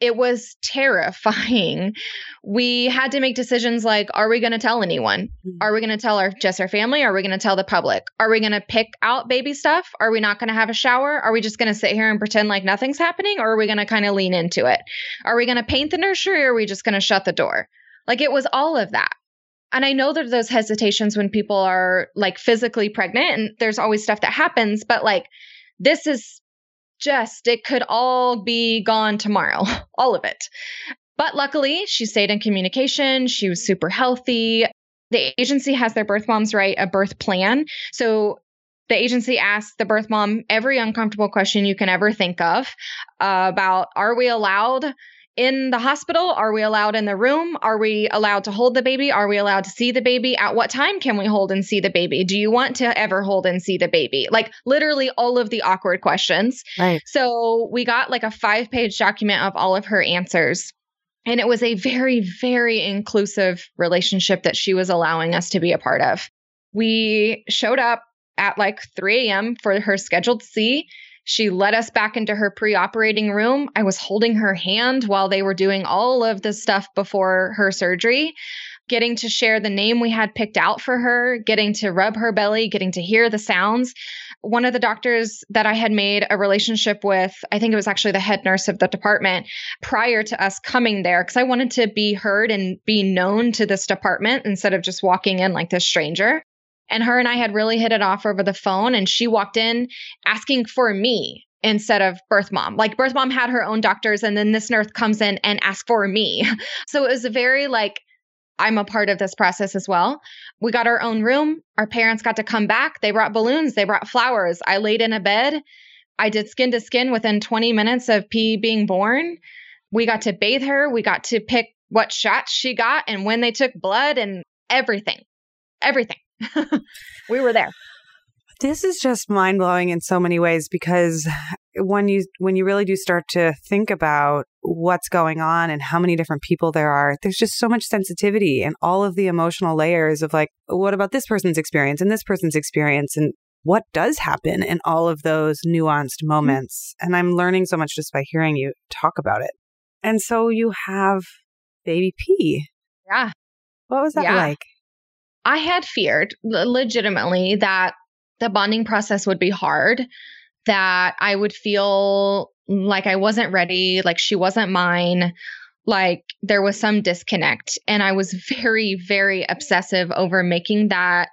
Speaker 2: it was terrifying. We had to make decisions like are we going to tell anyone? Mm-hmm. Are we going to tell our just our family? Are we going to tell the public? Are we going to pick out baby stuff? Are we not going to have a shower? Are we just going to sit here and pretend like nothing's happening or are we going to kind of lean into it? Are we going to paint the nursery or are we just going to shut the door? Like it was all of that. And I know that those hesitations when people are like physically pregnant and there's always stuff that happens, but like this is just it could all be gone tomorrow, all of it. But luckily, she stayed in communication. She was super healthy. The agency has their birth moms write a birth plan. So the agency asks the birth mom every uncomfortable question you can ever think of uh, about are we allowed in the hospital? Are we allowed in the room? Are we allowed to hold the baby? Are we allowed to see the baby? At what time can we hold and see the baby? Do you want to ever hold and see the baby? Like literally all of the awkward questions.
Speaker 1: Right.
Speaker 2: So we got like a five page document of all of her answers. And it was a very, very inclusive relationship that she was allowing us to be a part of. We showed up at like 3 a.m. for her scheduled C. She led us back into her pre operating room. I was holding her hand while they were doing all of the stuff before her surgery, getting to share the name we had picked out for her, getting to rub her belly, getting to hear the sounds. One of the doctors that I had made a relationship with, I think it was actually the head nurse of the department prior to us coming there, because I wanted to be heard and be known to this department instead of just walking in like this stranger. And her and I had really hit it off over the phone. And she walked in asking for me instead of birth mom. Like birth mom had her own doctors and then this nurse comes in and asks for me. So it was a very like I'm a part of this process as well. We got our own room. Our parents got to come back. They brought balloons, they brought flowers. I laid in a bed. I did skin to skin within 20 minutes of P being born. We got to bathe her. We got to pick what shots she got and when they took blood and everything. Everything. we were there.
Speaker 1: This is just mind blowing in so many ways because when you when you really do start to think about what's going on and how many different people there are, there's just so much sensitivity and all of the emotional layers of like, what about this person's experience and this person's experience and what does happen in all of those nuanced mm-hmm. moments. And I'm learning so much just by hearing you talk about it. And so you have baby P.
Speaker 2: Yeah.
Speaker 1: What was that yeah. like?
Speaker 2: I had feared legitimately that the bonding process would be hard, that I would feel like I wasn't ready, like she wasn't mine, like there was some disconnect. And I was very, very obsessive over making that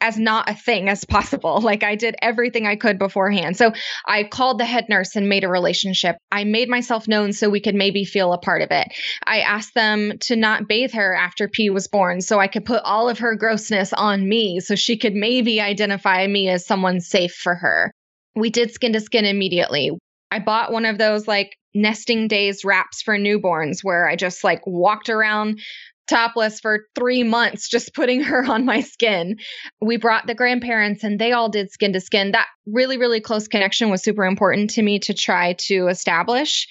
Speaker 2: as not a thing as possible. Like I did everything I could beforehand. So I called the head nurse and made a relationship. I made myself known so we could maybe feel a part of it. I asked them to not bathe her after P was born so I could put all of her grossness on me so she could maybe identify me as someone safe for her. We did skin to skin immediately. I bought one of those like nesting days wraps for newborns where I just like walked around topless for three months, just putting her on my skin. We brought the grandparents and they all did skin to skin. That really, really close connection was super important to me to try to establish.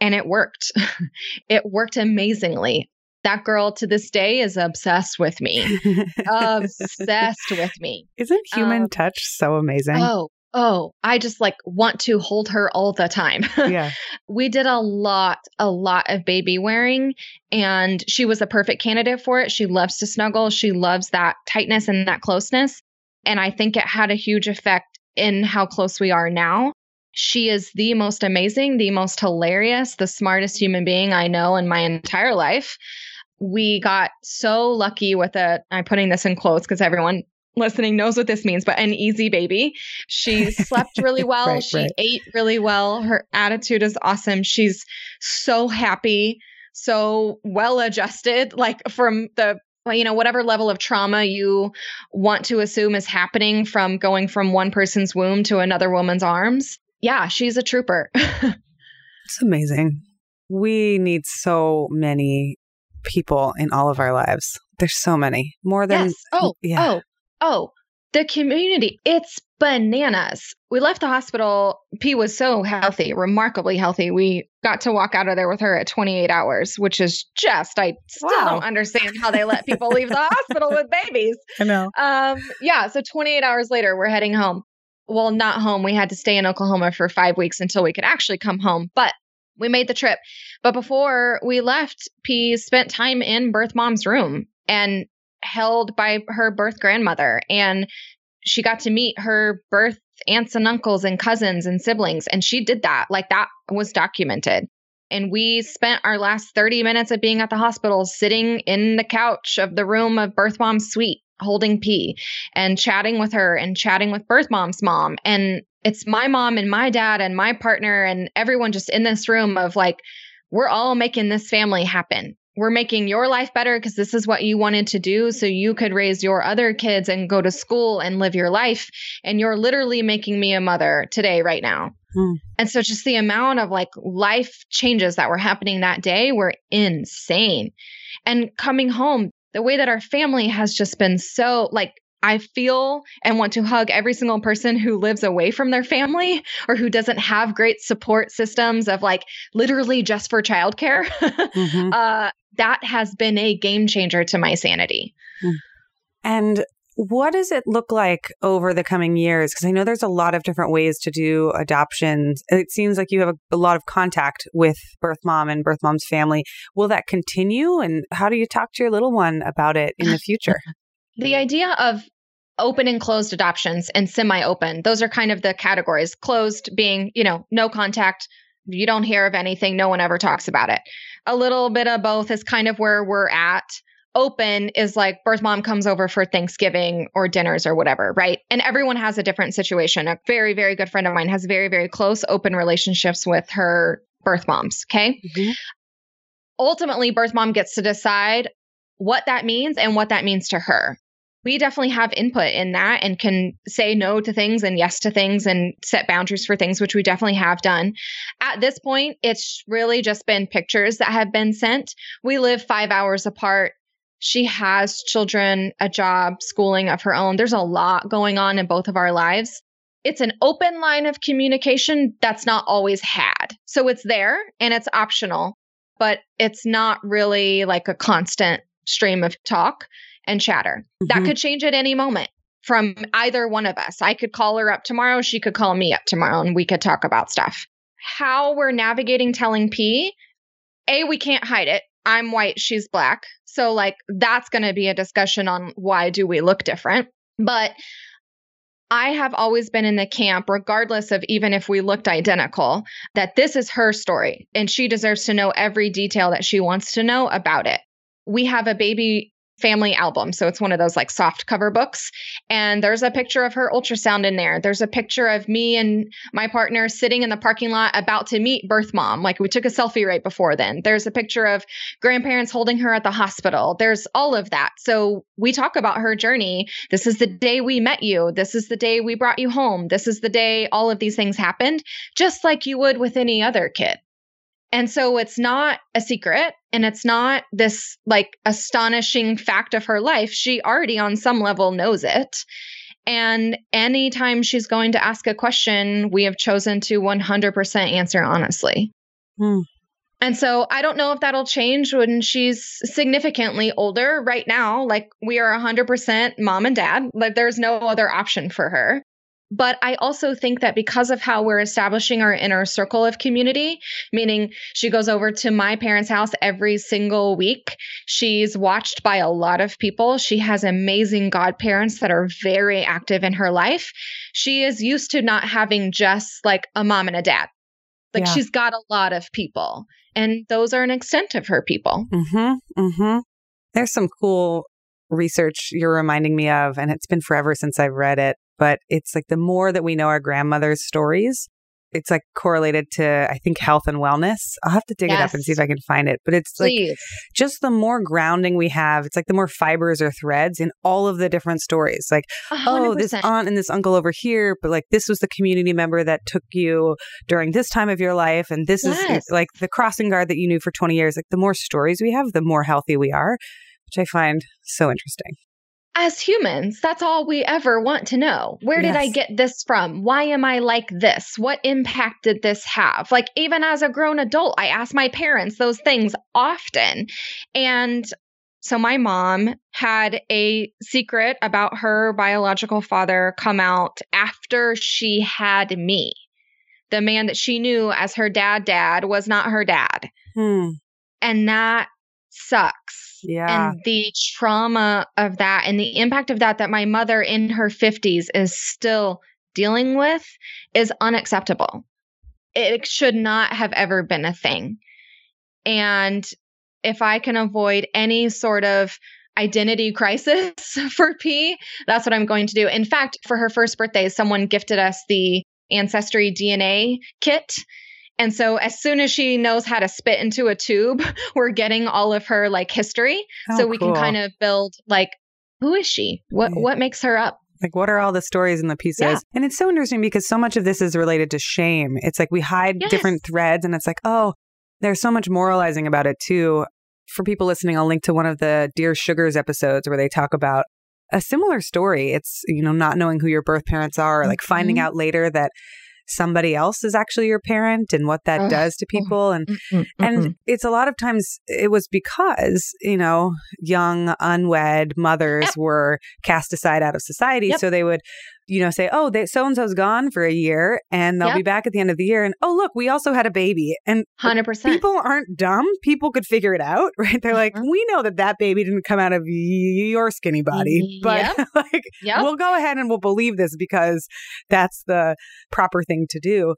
Speaker 2: And it worked. it worked amazingly. That girl to this day is obsessed with me. obsessed with me.
Speaker 1: Isn't human um, touch so amazing?
Speaker 2: Oh, oh, I just like want to hold her all the time.
Speaker 1: Yeah.
Speaker 2: we did a lot, a lot of baby wearing, and she was a perfect candidate for it. She loves to snuggle, she loves that tightness and that closeness. And I think it had a huge effect in how close we are now. She is the most amazing, the most hilarious, the smartest human being I know in my entire life we got so lucky with it. I'm putting this in quotes because everyone listening knows what this means, but an easy baby. She slept really well. right, she right. ate really well. Her attitude is awesome. She's so happy, so well adjusted, like from the you know whatever level of trauma you want to assume is happening from going from one person's womb to another woman's arms. Yeah, she's a trooper.
Speaker 1: it's amazing. We need so many people in all of our lives. There's so many. More than
Speaker 2: yes. Oh, yeah. oh, oh, the community, it's bananas. We left the hospital. P was so healthy, remarkably healthy. We got to walk out of there with her at 28 hours, which is just, I still wow. don't understand how they let people leave the hospital with babies.
Speaker 1: I know.
Speaker 2: Um, yeah. So 28 hours later, we're heading home. Well, not home. We had to stay in Oklahoma for five weeks until we could actually come home. But we made the trip. But before we left, P spent time in birth mom's room. And held by her birth grandmother and she got to meet her birth aunts and uncles and cousins and siblings and she did that. Like that was documented. And we spent our last 30 minutes of being at the hospital sitting in the couch of the room of birth mom's suite holding P and chatting with her and chatting with birth mom's mom. And it's my mom and my dad and my partner and everyone just in this room of like we're all making this family happen we're making your life better because this is what you wanted to do. So you could raise your other kids and go to school and live your life. And you're literally making me a mother today right now. Hmm. and so just the amount of like life changes that were happening that day were insane. And coming home the way that our family has just been so like I feel and want to hug every single person who lives away from their family or who doesn't have great support systems of like literally just for childcare. mm-hmm. uh, that has been a game changer to my sanity.
Speaker 1: Mm. And what does it look like over the coming years? Because I know there's a lot of different ways to do adoptions. It seems like you have a, a, lot of contact with birth mom and birth mom's family. Will that continue? And how do you talk to your little one about it in the future?
Speaker 2: the idea of open and closed adoptions and semi open, those are kind of the categories. Closed being, you know, no contact, you don't hear of anything, no one ever talks about it. A little bit of both is kind of where we're at. open is like birth mom comes over for Thanksgiving or dinners or whatever, right? And everyone has a different situation. A very, very good friend of mine has very, very close, open relationships with her birth moms. Okay. Mm-hmm. Ultimately, birth mom gets to decide what that means and what that means to her. We definitely have input in that and can say no to things and yes to things and set boundaries for things, which we definitely have done. At this point, it's really just been pictures that have been sent. We live five hours apart she has children, a job, schooling of her own. There's a lot going on in both of our lives. It's an open line of communication that's not always had. So it's there and it's optional, but it's not really like a constant stream of talk and chatter. Mm-hmm. That could change at any moment from either one of us. I could call her up tomorrow, she could call me up tomorrow, and we could talk about stuff. How we're navigating telling P, A, we can't hide it. I'm white, she's black. So like that's going to be a discussion on why do we look different. But I have always been in the camp, regardless of even if we looked identical, that this is her story and she deserves to know every detail that she wants to know about it. We have a baby family album. So it's one of those like soft cover books. And there's a picture of her ultrasound in there. There's a picture of me and my partner sitting in the parking lot about to meet birth mom. Like we took a selfie right before then. There's a picture of grandparents holding her at the hospital. There's all of that. So we talk about her journey. This is the day we met you. This is the day we brought you home. This is the day all of these things happened, just like you would with any other kid. And so it's not a secret and it's not this like astonishing fact of her life. She already on some level knows it. And anytime she's going to ask a question, we have chosen to 100% answer honestly. Hmm. And so I don't know if that'll change when she's significantly older. Right now, like we are 100% mom and dad. Like there's no other option for her. But I also think that because of how we're establishing our inner circle of community, meaning she goes over to my parents' house every single week, she's watched by a lot of people. She has amazing godparents that are very active in her life. She is used to not having just like a mom and a dad. Like yeah. she's got a lot of people, and those are an extent of her people.
Speaker 1: Mm-hmm. Mm-hmm. There's some cool research you're reminding me of, and it's been forever since I've read it but it's like the more that we know our grandmother's stories, it's like correlated to I think health and wellness. I'll have to dig yes. it up and see if I can find it. But it's Please. like just the more grounding we have, it's like the more fibers or threads in all of the different stories. Like, 100%. oh, this aunt and this uncle over here, but like this was the community member that took you during this time of your life, and this yes. is like the crossing guard that you knew for twenty years. Like the more stories we have, the more healthy we are, which I find so interesting
Speaker 2: as humans, that's all we ever want to know. Where did yes. I get this from? Why am I like this? What impact did this have? Like, even as a grown adult, I ask my parents those things often. And so, my mom had a secret about her biological father come out after she had me. The man that she knew as her dad, dad was not her dad. Hmm. And that sucks
Speaker 1: yeah.
Speaker 2: And the trauma of that and the impact of that, that my mother in her 50s is still dealing with, is unacceptable. It should not have ever been a thing. And if I can avoid any sort of identity crisis for P, that's what I'm going to do. In fact, for her first birthday, someone gifted us the Ancestry DNA kit and so as soon as she knows how to spit into a tube, we're getting all of her like history. Oh, so we cool. can kind of build like who is she? What yeah. what makes her up?
Speaker 1: Like, what are all the stories and the pieces? Yeah. And it's so interesting because so much of this is related to shame. It's like we hide yes. different threads, and it's like, oh, there's so much moralizing about it too. For people listening, I'll link to one of the Dear Sugars episodes where they talk about a similar story. It's, you know, not knowing who your birth parents are, like mm-hmm. finding out later that somebody else is actually your parent and what that does to people. And and it's a lot of times it was because you know young unwed mothers were cast aside out of society. Yep. so they would you know, say, oh, so and so's gone for a year and they'll yep. be back at the end of the year. And oh, look, we also had a baby. And
Speaker 2: 100%.
Speaker 1: People aren't dumb. People could figure it out, right? They're like, mm-hmm. we know that that baby didn't come out of your skinny body, but yep. like, yep. we'll go ahead and we'll believe this because that's the proper thing to do.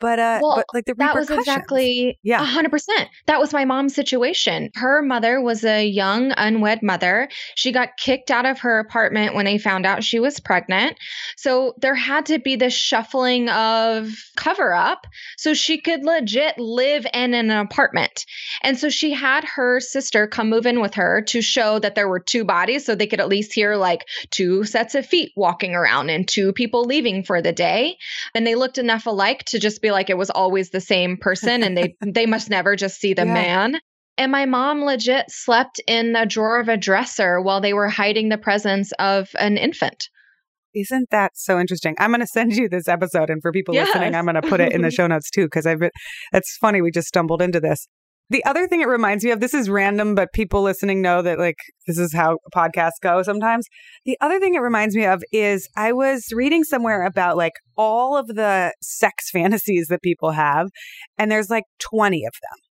Speaker 1: But uh
Speaker 2: Well,
Speaker 1: but like the
Speaker 2: That was exactly
Speaker 1: Yeah.
Speaker 2: a hundred percent. That was my mom's situation. Her mother was a young unwed mother. She got kicked out of her apartment when they found out she was pregnant. So there had to be this shuffling of cover up so she could legit live in an apartment. And so she had her sister come move in with her to show that there were two bodies so they could at least hear like two sets of feet walking around and two people leaving for the day and they looked enough alike to just be like it was always the same person and they they must never just see the
Speaker 1: Yeah.
Speaker 2: man and my mom legit slept in a drawer of a dresser while they were hiding the presence of an infant
Speaker 1: Isn't that so interesting? I'm going to send you this episode, and for people listening, I'm going to put it in the show notes too because I've. been- It's funny we just stumbled into this. The other thing it reminds me of, this is random, but people listening know that like this is how podcasts go sometimes. The other thing it reminds me of is I was reading somewhere about like all of the sex fantasies that people have, and there's like 20 of them.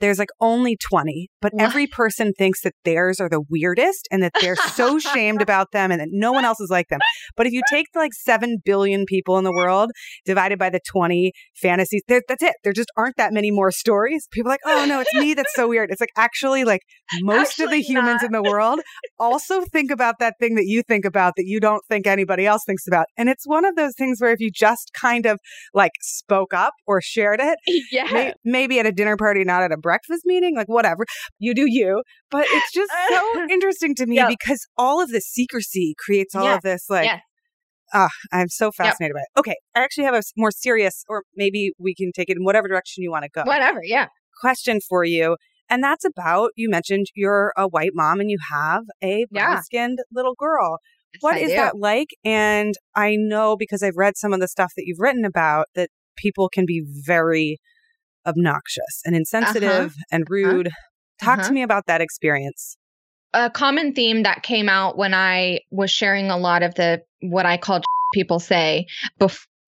Speaker 1: There's like only 20, but
Speaker 2: What?
Speaker 1: every person thinks that theirs are the weirdest and that they're so shamed about them and that no one else is like them. But if you take like 7 billion people in the world divided by the 20 fantasies, that's it. There just aren't that many more stories. People are like, oh no, it's me that's so weird. It's like actually, like most of the humans
Speaker 2: not.
Speaker 1: in the world also think about that thing that you think about that you don't think anybody else thinks about. And it's one of those things where if you just kind of like spoke up or shared it,
Speaker 2: yeah
Speaker 1: may- maybe at a dinner party, not at a breakfast meeting, like whatever, you do you. But it's just so interesting to me
Speaker 2: Yep.
Speaker 1: because all of this secrecy creates all
Speaker 2: Yeah.
Speaker 1: of this like.
Speaker 2: Yes.
Speaker 1: Ah, I'm so fascinated by it. Okay, I actually have a more serious, or maybe we can take it in whatever direction you want to go.
Speaker 2: whatever yeah
Speaker 1: Question for you, and that's about you mentioned you're a white mom and you have a
Speaker 2: Yeah.
Speaker 1: brown skinned little girl. What
Speaker 2: I
Speaker 1: is
Speaker 2: do.
Speaker 1: that like? And I know because I've read some of the stuff that you've written about that people can be very obnoxious and insensitive and rude. Talk
Speaker 2: Uh-huh.
Speaker 1: to me about that experience.
Speaker 2: a common theme that came out when I was sharing a lot of the what I called people say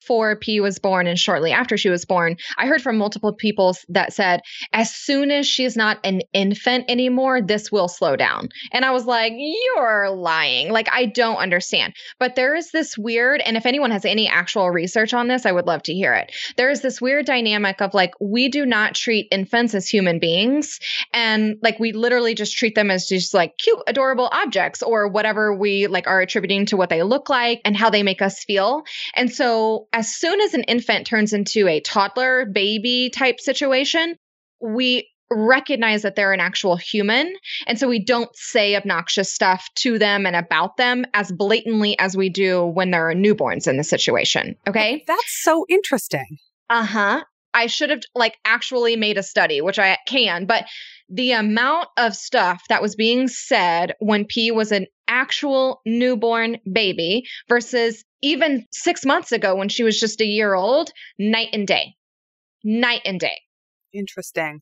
Speaker 2: before P was born and shortly after she was born. I heard from multiple people that said, as soon as she's not an infant anymore, this will slow down. And I was like, you're lying. Like, I don't understand. But there is this weird, and if anyone has any actual research on this, I would love to hear it. There is this weird dynamic of like, we do not treat infants as human beings and like we literally just treat them as just like cute adorable objects or whatever we like are attributing to what they look like and how they make us feel and so as soon as an infant turns into a toddler baby type situation we recognize that they're an actual human. And so we don't say obnoxious stuff to them and about them as blatantly as we do when there are newborns in the situation. Okay?
Speaker 1: That's so interesting.
Speaker 2: uh-huh. I should have like actually made a study which i can but the amount of stuff that was being said when p was an actual newborn baby versus even six months ago when she was just a year old night and day night and day
Speaker 1: Interesting.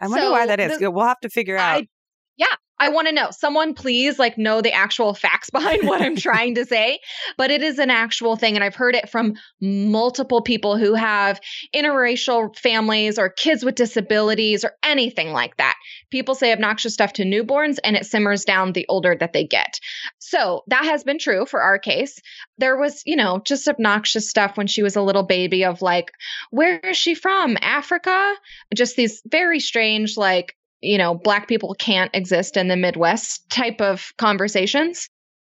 Speaker 1: I wonder why that is.
Speaker 2: the-
Speaker 1: we'll have to figure out.
Speaker 2: I yeah, I want to know. Someone please like know the actual facts behind what I'm trying to say, but it is an actual thing and I've heard it from multiple people who have interracial families or kids with disabilities or anything like that. People say obnoxious stuff to newborns and it simmers down the older that they get. So, that has been true for our case. There was, you know, just obnoxious stuff when she was a little baby of like where is she from? Africa? Just these very strange like you know, black people can't exist in the Midwest type of conversations.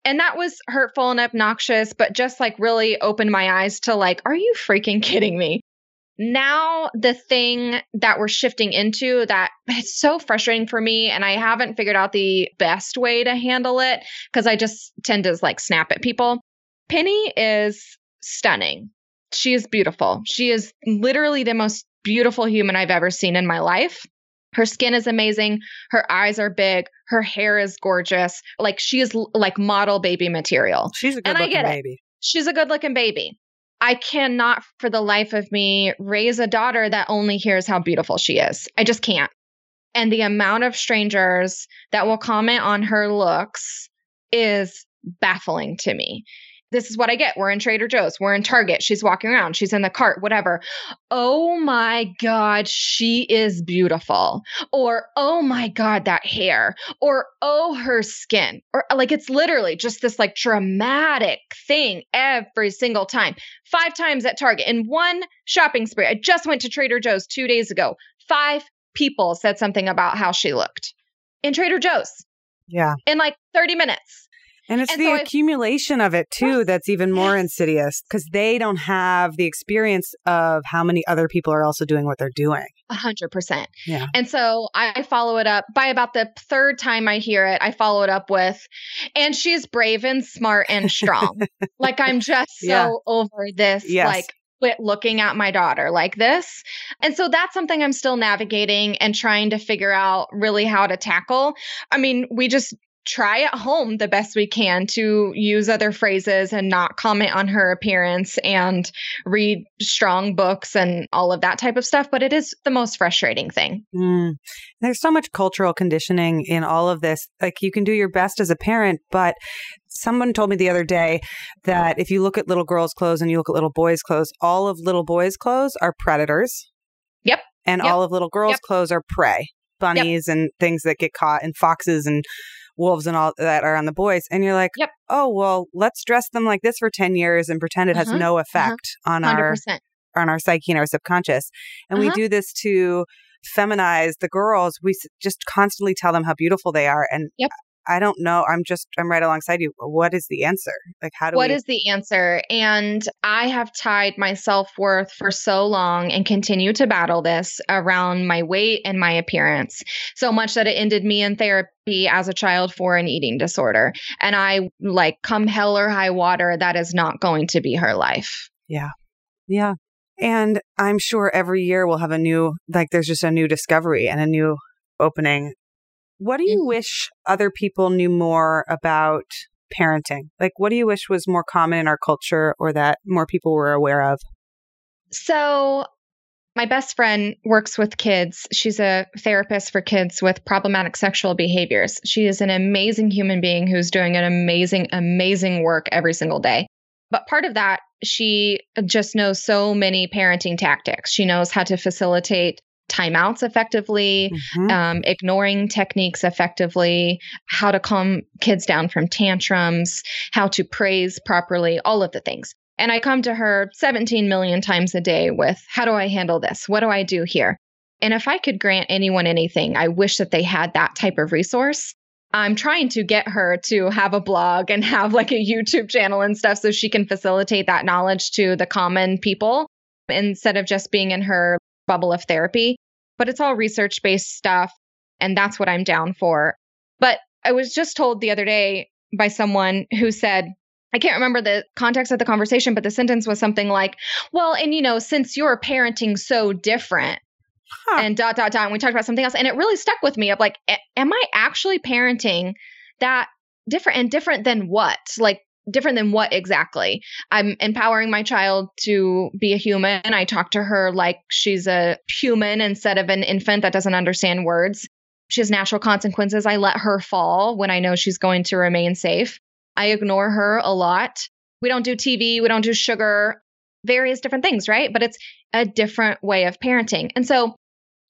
Speaker 2: And that was hurtful and obnoxious, but just like really opened my eyes to like, are you freaking kidding me? Now, the thing that we're shifting into that it's so frustrating for me, and I haven't figured out the best way to handle it because I just tend to like snap at people. Penny is stunning. She is beautiful. She is literally the most beautiful human I've ever seen in my life. Her skin is amazing. Her eyes are big. Her hair is gorgeous. Like she is like model baby material.
Speaker 1: She's a good
Speaker 2: and
Speaker 1: looking
Speaker 2: get it.
Speaker 1: baby.
Speaker 2: She's a good looking baby. I cannot for the life of me raise a daughter that only hears how beautiful she is. I just can't. And the amount of strangers that will comment on her looks is baffling to me. This is what I get. We're in Trader Joe's. We're in Target. She's walking around. She's in the cart, whatever. Oh my God, she is beautiful. Or, oh my God, that hair. Or, oh, her skin. Or, like, it's literally just this like dramatic thing every single time. Five times at Target in one shopping spree. I just went to Trader Joe's two days ago. Five people said something about how she looked in Trader Joe's.
Speaker 1: Yeah.
Speaker 2: In like 30 minutes.
Speaker 1: And it's and the so accumulation of it too that's even more insidious because they don't have the experience of how many other people are also doing what they're doing.
Speaker 2: A hundred percent.
Speaker 1: Yeah.
Speaker 2: And so I follow it up by about the third time I hear it, I follow it up with, and she's brave and smart and strong. like I'm just so yeah. over this. Yes. Like quit looking at my daughter like this. And so that's something I'm still navigating and trying to figure out really how to tackle. I mean, we just try at home the best we can to use other phrases and not comment on her appearance and read strong books and all of that type of stuff. But it is the most frustrating thing.
Speaker 1: Mm. There's so much cultural conditioning in all of this. Like you can do your best as a parent, but someone told me the other day that if you look at little girls' clothes and you look at little boys' clothes, all of little boys' clothes are predators.
Speaker 2: Yep.
Speaker 1: And
Speaker 2: yep.
Speaker 1: all of little girls' yep. clothes are prey bunnies yep. and things that get caught and foxes and wolves and all that are on the boys. And you're like,
Speaker 2: yep.
Speaker 1: oh, well, let's dress them like this for 10 years and pretend it has uh-huh. no uh-huh. effect uh-huh. on 100%. our on our psyche and our subconscious. And uh-huh. we do this to feminize the girls. We just constantly tell them how beautiful they are. And
Speaker 2: yep.
Speaker 1: I don't know. I'm just, I'm right alongside you. What is the answer? Like, how do
Speaker 2: What
Speaker 1: we-
Speaker 2: is the answer? And I have tied my self worth for so long and continue to battle this around my weight and my appearance. So much that it ended me in therapy as a child for an eating disorder. And I like, come hell or high water, that is not going to be her life.
Speaker 1: Yeah. Yeah. And I'm sure every year we'll have a new, like, there's just a new discovery and a new opening what do you mm-hmm. wish other people knew more about parenting? Like, what do you wish was more common in our culture or that more people were aware of?
Speaker 2: So, my best friend works with kids. She's a therapist for kids with problematic sexual behaviors. She is an amazing human being who's doing an amazing, amazing work every single day. But part of that, she just knows so many parenting tactics. She knows how to facilitate timeouts effectively, mm-hmm. um, ignoring techniques effectively, how to calm kids down from tantrums, how to praise properly, all of the things. And I come to her 17 million times a day with, How do I handle this? What do I do here? And if I could grant anyone anything, I wish that they had that type of resource. I'm trying to get her to have a blog and have like a YouTube channel and stuff so she can facilitate that knowledge to the common people instead of just being in her bubble of therapy, but it's all research based stuff. And that's what I'm down for. But I was just told the other day by someone who said, I can't remember the context of the conversation, but the sentence was something like, well, and you know, since you're parenting so different, huh. and dot, dot, dot, and we talked about something else. And it really stuck with me of like, am I actually parenting that different and different than what? Like, different than what exactly? I'm empowering my child to be a human. I talk to her like she's a human instead of an infant that doesn't understand words. She has natural consequences. I let her fall when I know she's going to remain safe. I ignore her a lot. We don't do TV, we don't do sugar, various different things, right? But it's a different way of parenting. And so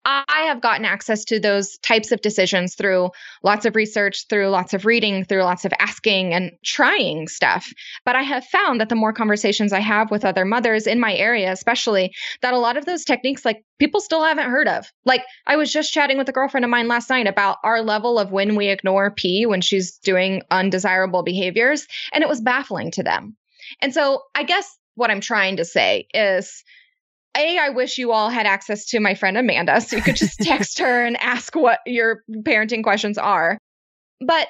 Speaker 2: I have gotten access to those types of decisions through lots of research, through lots of reading, through lots of asking and trying stuff. But I have found that the more conversations I have with other mothers in my area, especially, that a lot of those techniques, like people still haven't heard of. Like I was just chatting with a girlfriend of mine last night about our level of when we ignore P when she's doing undesirable behaviors, and it was baffling to them. And so I guess what I'm trying to say is, a, I wish you all had access to my friend Amanda so you could just text her and ask what your parenting questions are. But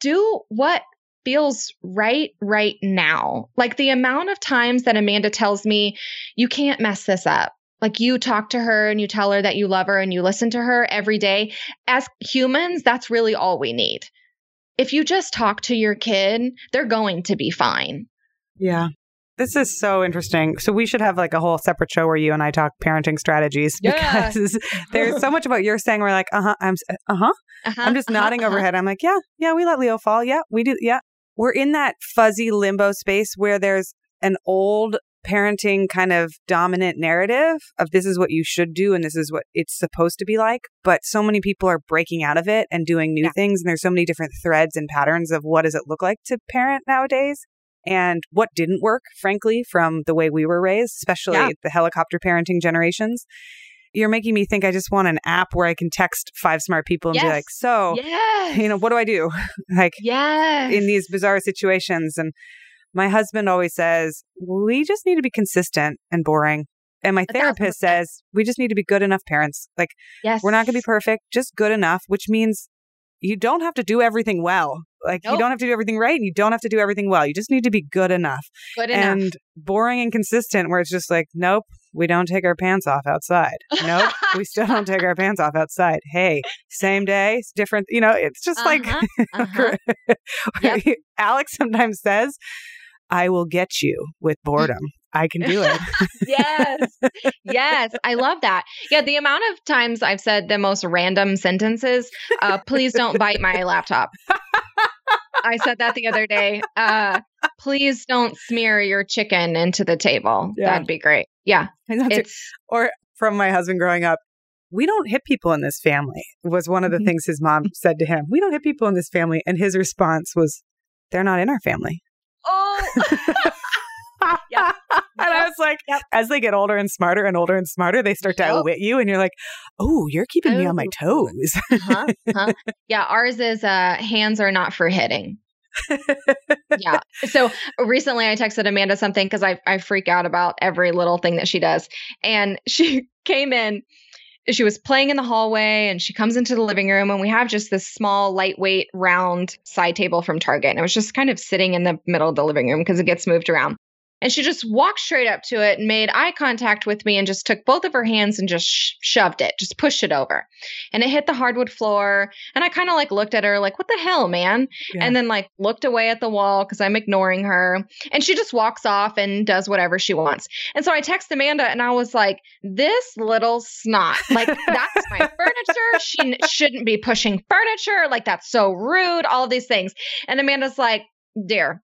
Speaker 2: do what feels right right now. Like the amount of times that Amanda tells me, you can't mess this up. Like you talk to her and you tell her that you love her and you listen to her every day. As humans, that's really all we need. If you just talk to your kid, they're going to be fine.
Speaker 1: Yeah. This is so interesting. So we should have like a whole separate show where you and I talk parenting strategies
Speaker 2: yeah.
Speaker 1: because there's so much about what you're saying we're like, uh huh, I'm uh huh. Uh-huh, I'm just uh-huh, nodding uh-huh. overhead. I'm like, yeah, yeah, we let Leo fall. Yeah, we do. Yeah, we're in that fuzzy limbo space where there's an old parenting kind of dominant narrative of this is what you should do and this is what it's supposed to be like. But so many people are breaking out of it and doing new yeah. things. And there's so many different threads and patterns of what does it look like to parent nowadays and what didn't work, frankly, from the way we were raised, especially yeah. the helicopter parenting generations. You're making me think I just want an app where I can text five smart people and yes. be like, so, yes. you know, what do I do? like, yes. in these bizarre situations. And my husband always says, we just need to be consistent and boring. And my therapist says, we just need to be good enough parents. Like, yes. we're not going to be perfect, just good enough, which means you don't have to do everything well. Like nope. you don't have to do everything right and you don't have to do everything well. You just need to be good enough.
Speaker 2: Good enough.
Speaker 1: And boring and consistent where it's just like, nope, we don't take our pants off outside. Nope, we still don't take our pants off outside. Hey, same day, different. You know, it's just uh-huh. like uh-huh. yep. Alex sometimes says, I will get you with boredom. I can do it.
Speaker 2: yes. Yes. I love that. Yeah. The amount of times I've said the most random sentences, uh, please don't bite my laptop. I said that the other day. Uh, please don't smear your chicken into the table. Yeah. That'd be great. Yeah.
Speaker 1: Or from my husband growing up, we don't hit people in this family was one of the mm-hmm. things his mom said to him. We don't hit people in this family. And his response was, they're not in our family.
Speaker 2: Oh.
Speaker 1: yep. And I was like, yep. as they get older and smarter and older and smarter, they start to yep. outwit you, and you're like, "Oh, you're keeping me on my toes."
Speaker 2: uh-huh, uh-huh. Yeah, ours is uh, hands are not for hitting. yeah. So recently I texted Amanda something because I, I freak out about every little thing that she does. And she came in she was playing in the hallway and she comes into the living room and we have just this small lightweight round side table from target and it was just kind of sitting in the middle of the living room because it gets moved around and she just walked straight up to it and made eye contact with me and just took both of her hands and just sh- shoved it, just pushed it over. And it hit the hardwood floor. And I kind of like looked at her like, what the hell, man? Yeah. And then like looked away at the wall because I'm ignoring her. And she just walks off and does whatever she wants. And so I text Amanda and I was like, this little snot, like that's my furniture. She n- shouldn't be pushing furniture. Like that's so rude, all of these things. And Amanda's like, dear,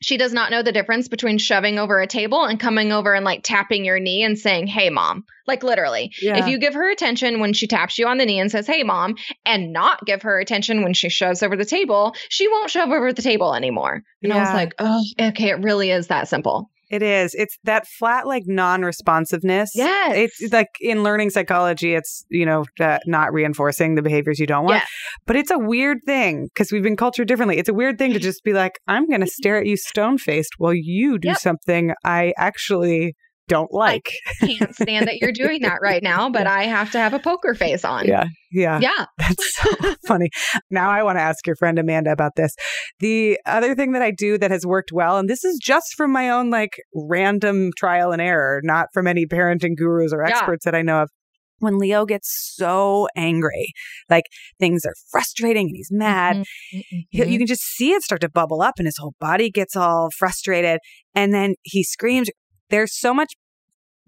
Speaker 2: she does not know the difference between shoving over a table and coming over and like tapping your knee and saying, Hey, mom. Like literally. Yeah. If you give her attention when she taps you on the knee and says, Hey, mom, and not give her attention when she shoves over the table, she won't shove over the table anymore. And yeah. I was like, Oh, okay. It really is that simple.
Speaker 1: It is. It's that flat, like non responsiveness.
Speaker 2: Yes.
Speaker 1: It's like in learning psychology, it's, you know, not reinforcing the behaviors you don't want. But it's a weird thing because we've been cultured differently. It's a weird thing to just be like, I'm going to stare at you stone faced while you do yep. something I actually don't like.
Speaker 2: I can't stand that you're doing that right now, but I have to have a poker face on.
Speaker 1: Yeah. Yeah.
Speaker 2: Yeah.
Speaker 1: That's so funny. Now I want to ask your friend Amanda about this. The other thing that I do that has worked well, and this is just from my own like random trial and error, not from any parenting gurus or experts yeah. that I know of. When Leo gets so angry, like things are frustrating and he's mad, mm-hmm. you mm-hmm. can just see it start to bubble up and his whole body gets all frustrated. And then he screams there's so much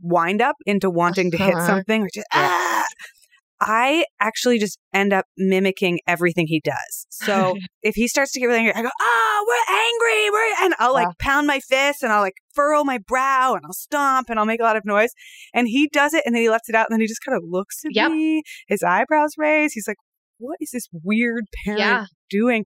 Speaker 1: wind up into wanting to hit uh-huh. something or just ah. I actually just end up mimicking everything he does. So if he starts to get really angry, I go, "Oh, we're angry, we're," and I'll like pound my fist and I'll like furrow my brow and I'll stomp and I'll make a lot of noise. And he does it, and then he lets it out, and then he just kind of looks at yep. me, his eyebrows raised. He's like, "What is this weird parent yeah. doing?"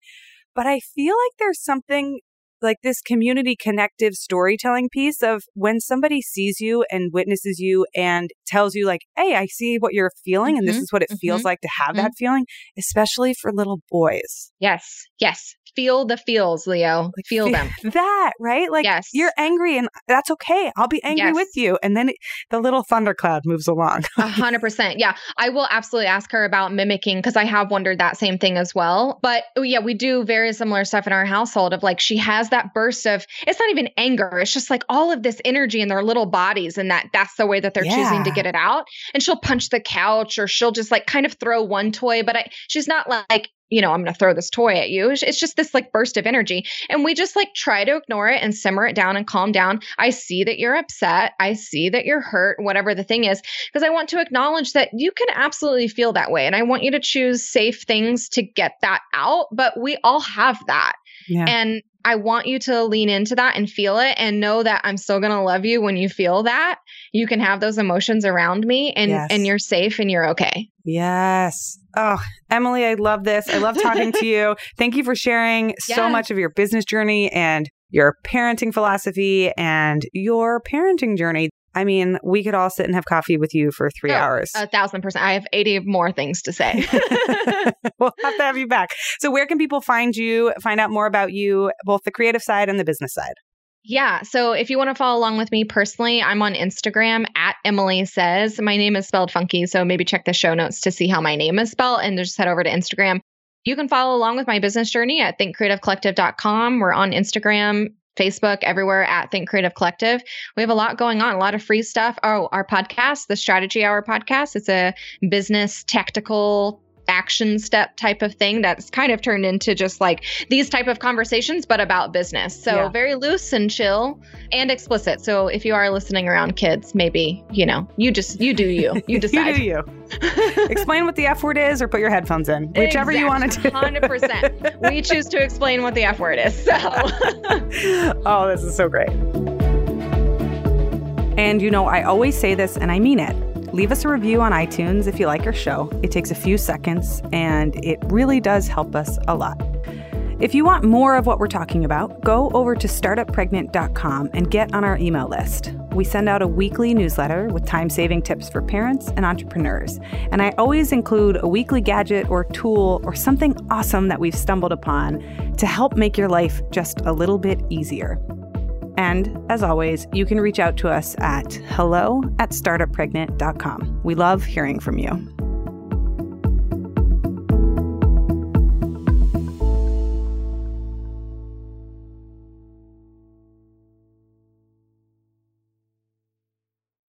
Speaker 1: But I feel like there's something like this community connective storytelling piece of when somebody sees you and witnesses you and tells you like hey i see what you're feeling mm-hmm, and this mm-hmm. is what it mm-hmm, feels like to have mm-hmm. that feeling especially for little boys
Speaker 2: yes yes feel the feels, Leo. Like, feel, them.
Speaker 1: That, right? Like yes. you're angry and that's okay. I'll be angry yes. with you. And then it, the little thundercloud moves along.
Speaker 2: A hundred percent. Yeah. I will absolutely ask her about mimicking because I have wondered that same thing as well. But oh, yeah, we do very similar stuff in our household of like she has that burst of it's not even anger. It's just like all of this energy in their little bodies and that that's the way that they're yeah. choosing to get it out. And she'll punch the couch or she'll just like kind of throw one toy, but I, she's not like you know, I'm going to throw this toy at you. It's just this like burst of energy. And we just like try to ignore it and simmer it down and calm down. I see that you're upset. I see that you're hurt, whatever the thing is, because I want to acknowledge that you can absolutely feel that way. And I want you to choose safe things to get that out. But we all have that. Yeah. And I want you to lean into that and feel it and know that I'm still going to love you when you feel that. You can have those emotions around me and
Speaker 1: Yes.
Speaker 2: and you're safe and you're okay.
Speaker 1: Yes. Oh, Emylee, I love this. I love talking to you. Thank you for sharing so much of your business journey and your parenting philosophy and your parenting journey. I mean, we could all sit and have coffee with you for three
Speaker 2: Oh,
Speaker 1: hours.
Speaker 2: A thousand percent. I have 80 more things to say.
Speaker 1: we'll have to have you back. So, where can people find you, find out more about you, both the creative side and the business side?
Speaker 2: Yeah. So if you want to follow along with me personally, I'm on Instagram at Emylee Says. My name is spelled funky. So maybe check the show notes to see how my name is spelled and just head over to Instagram. You can follow along with my business journey at thinkcreativecollective.com. We're on Instagram, Facebook, everywhere at Think Creative Collective. We have a lot going on, a lot of free stuff. Oh, our podcast, the Strategy Hour podcast, it's a business tactical action step type of thing that's kind of turned into just like these type of conversations but about business so
Speaker 1: Yeah.
Speaker 2: very loose and chill and explicit so if you are listening around kids maybe you know you just you do you you decide
Speaker 1: you do you. Explain what the F word is or put your headphones in, whichever you want to do.
Speaker 2: 100% we choose to explain what the f word is so
Speaker 1: oh, this is so great. And you know, I always say this and I mean it. Leave us a review on iTunes if you like our show. It takes a few seconds and it really does help us a lot. If you want more of what we're talking about, go over to startuppregnant.com and get on our email list. We send out a weekly newsletter with time saving tips for parents and entrepreneurs. And I always include a weekly gadget or tool or something awesome that we've stumbled upon to help make your life just a little bit easier. And as always, you can reach out to us at hello at startuppregnant.com. We love hearing from you.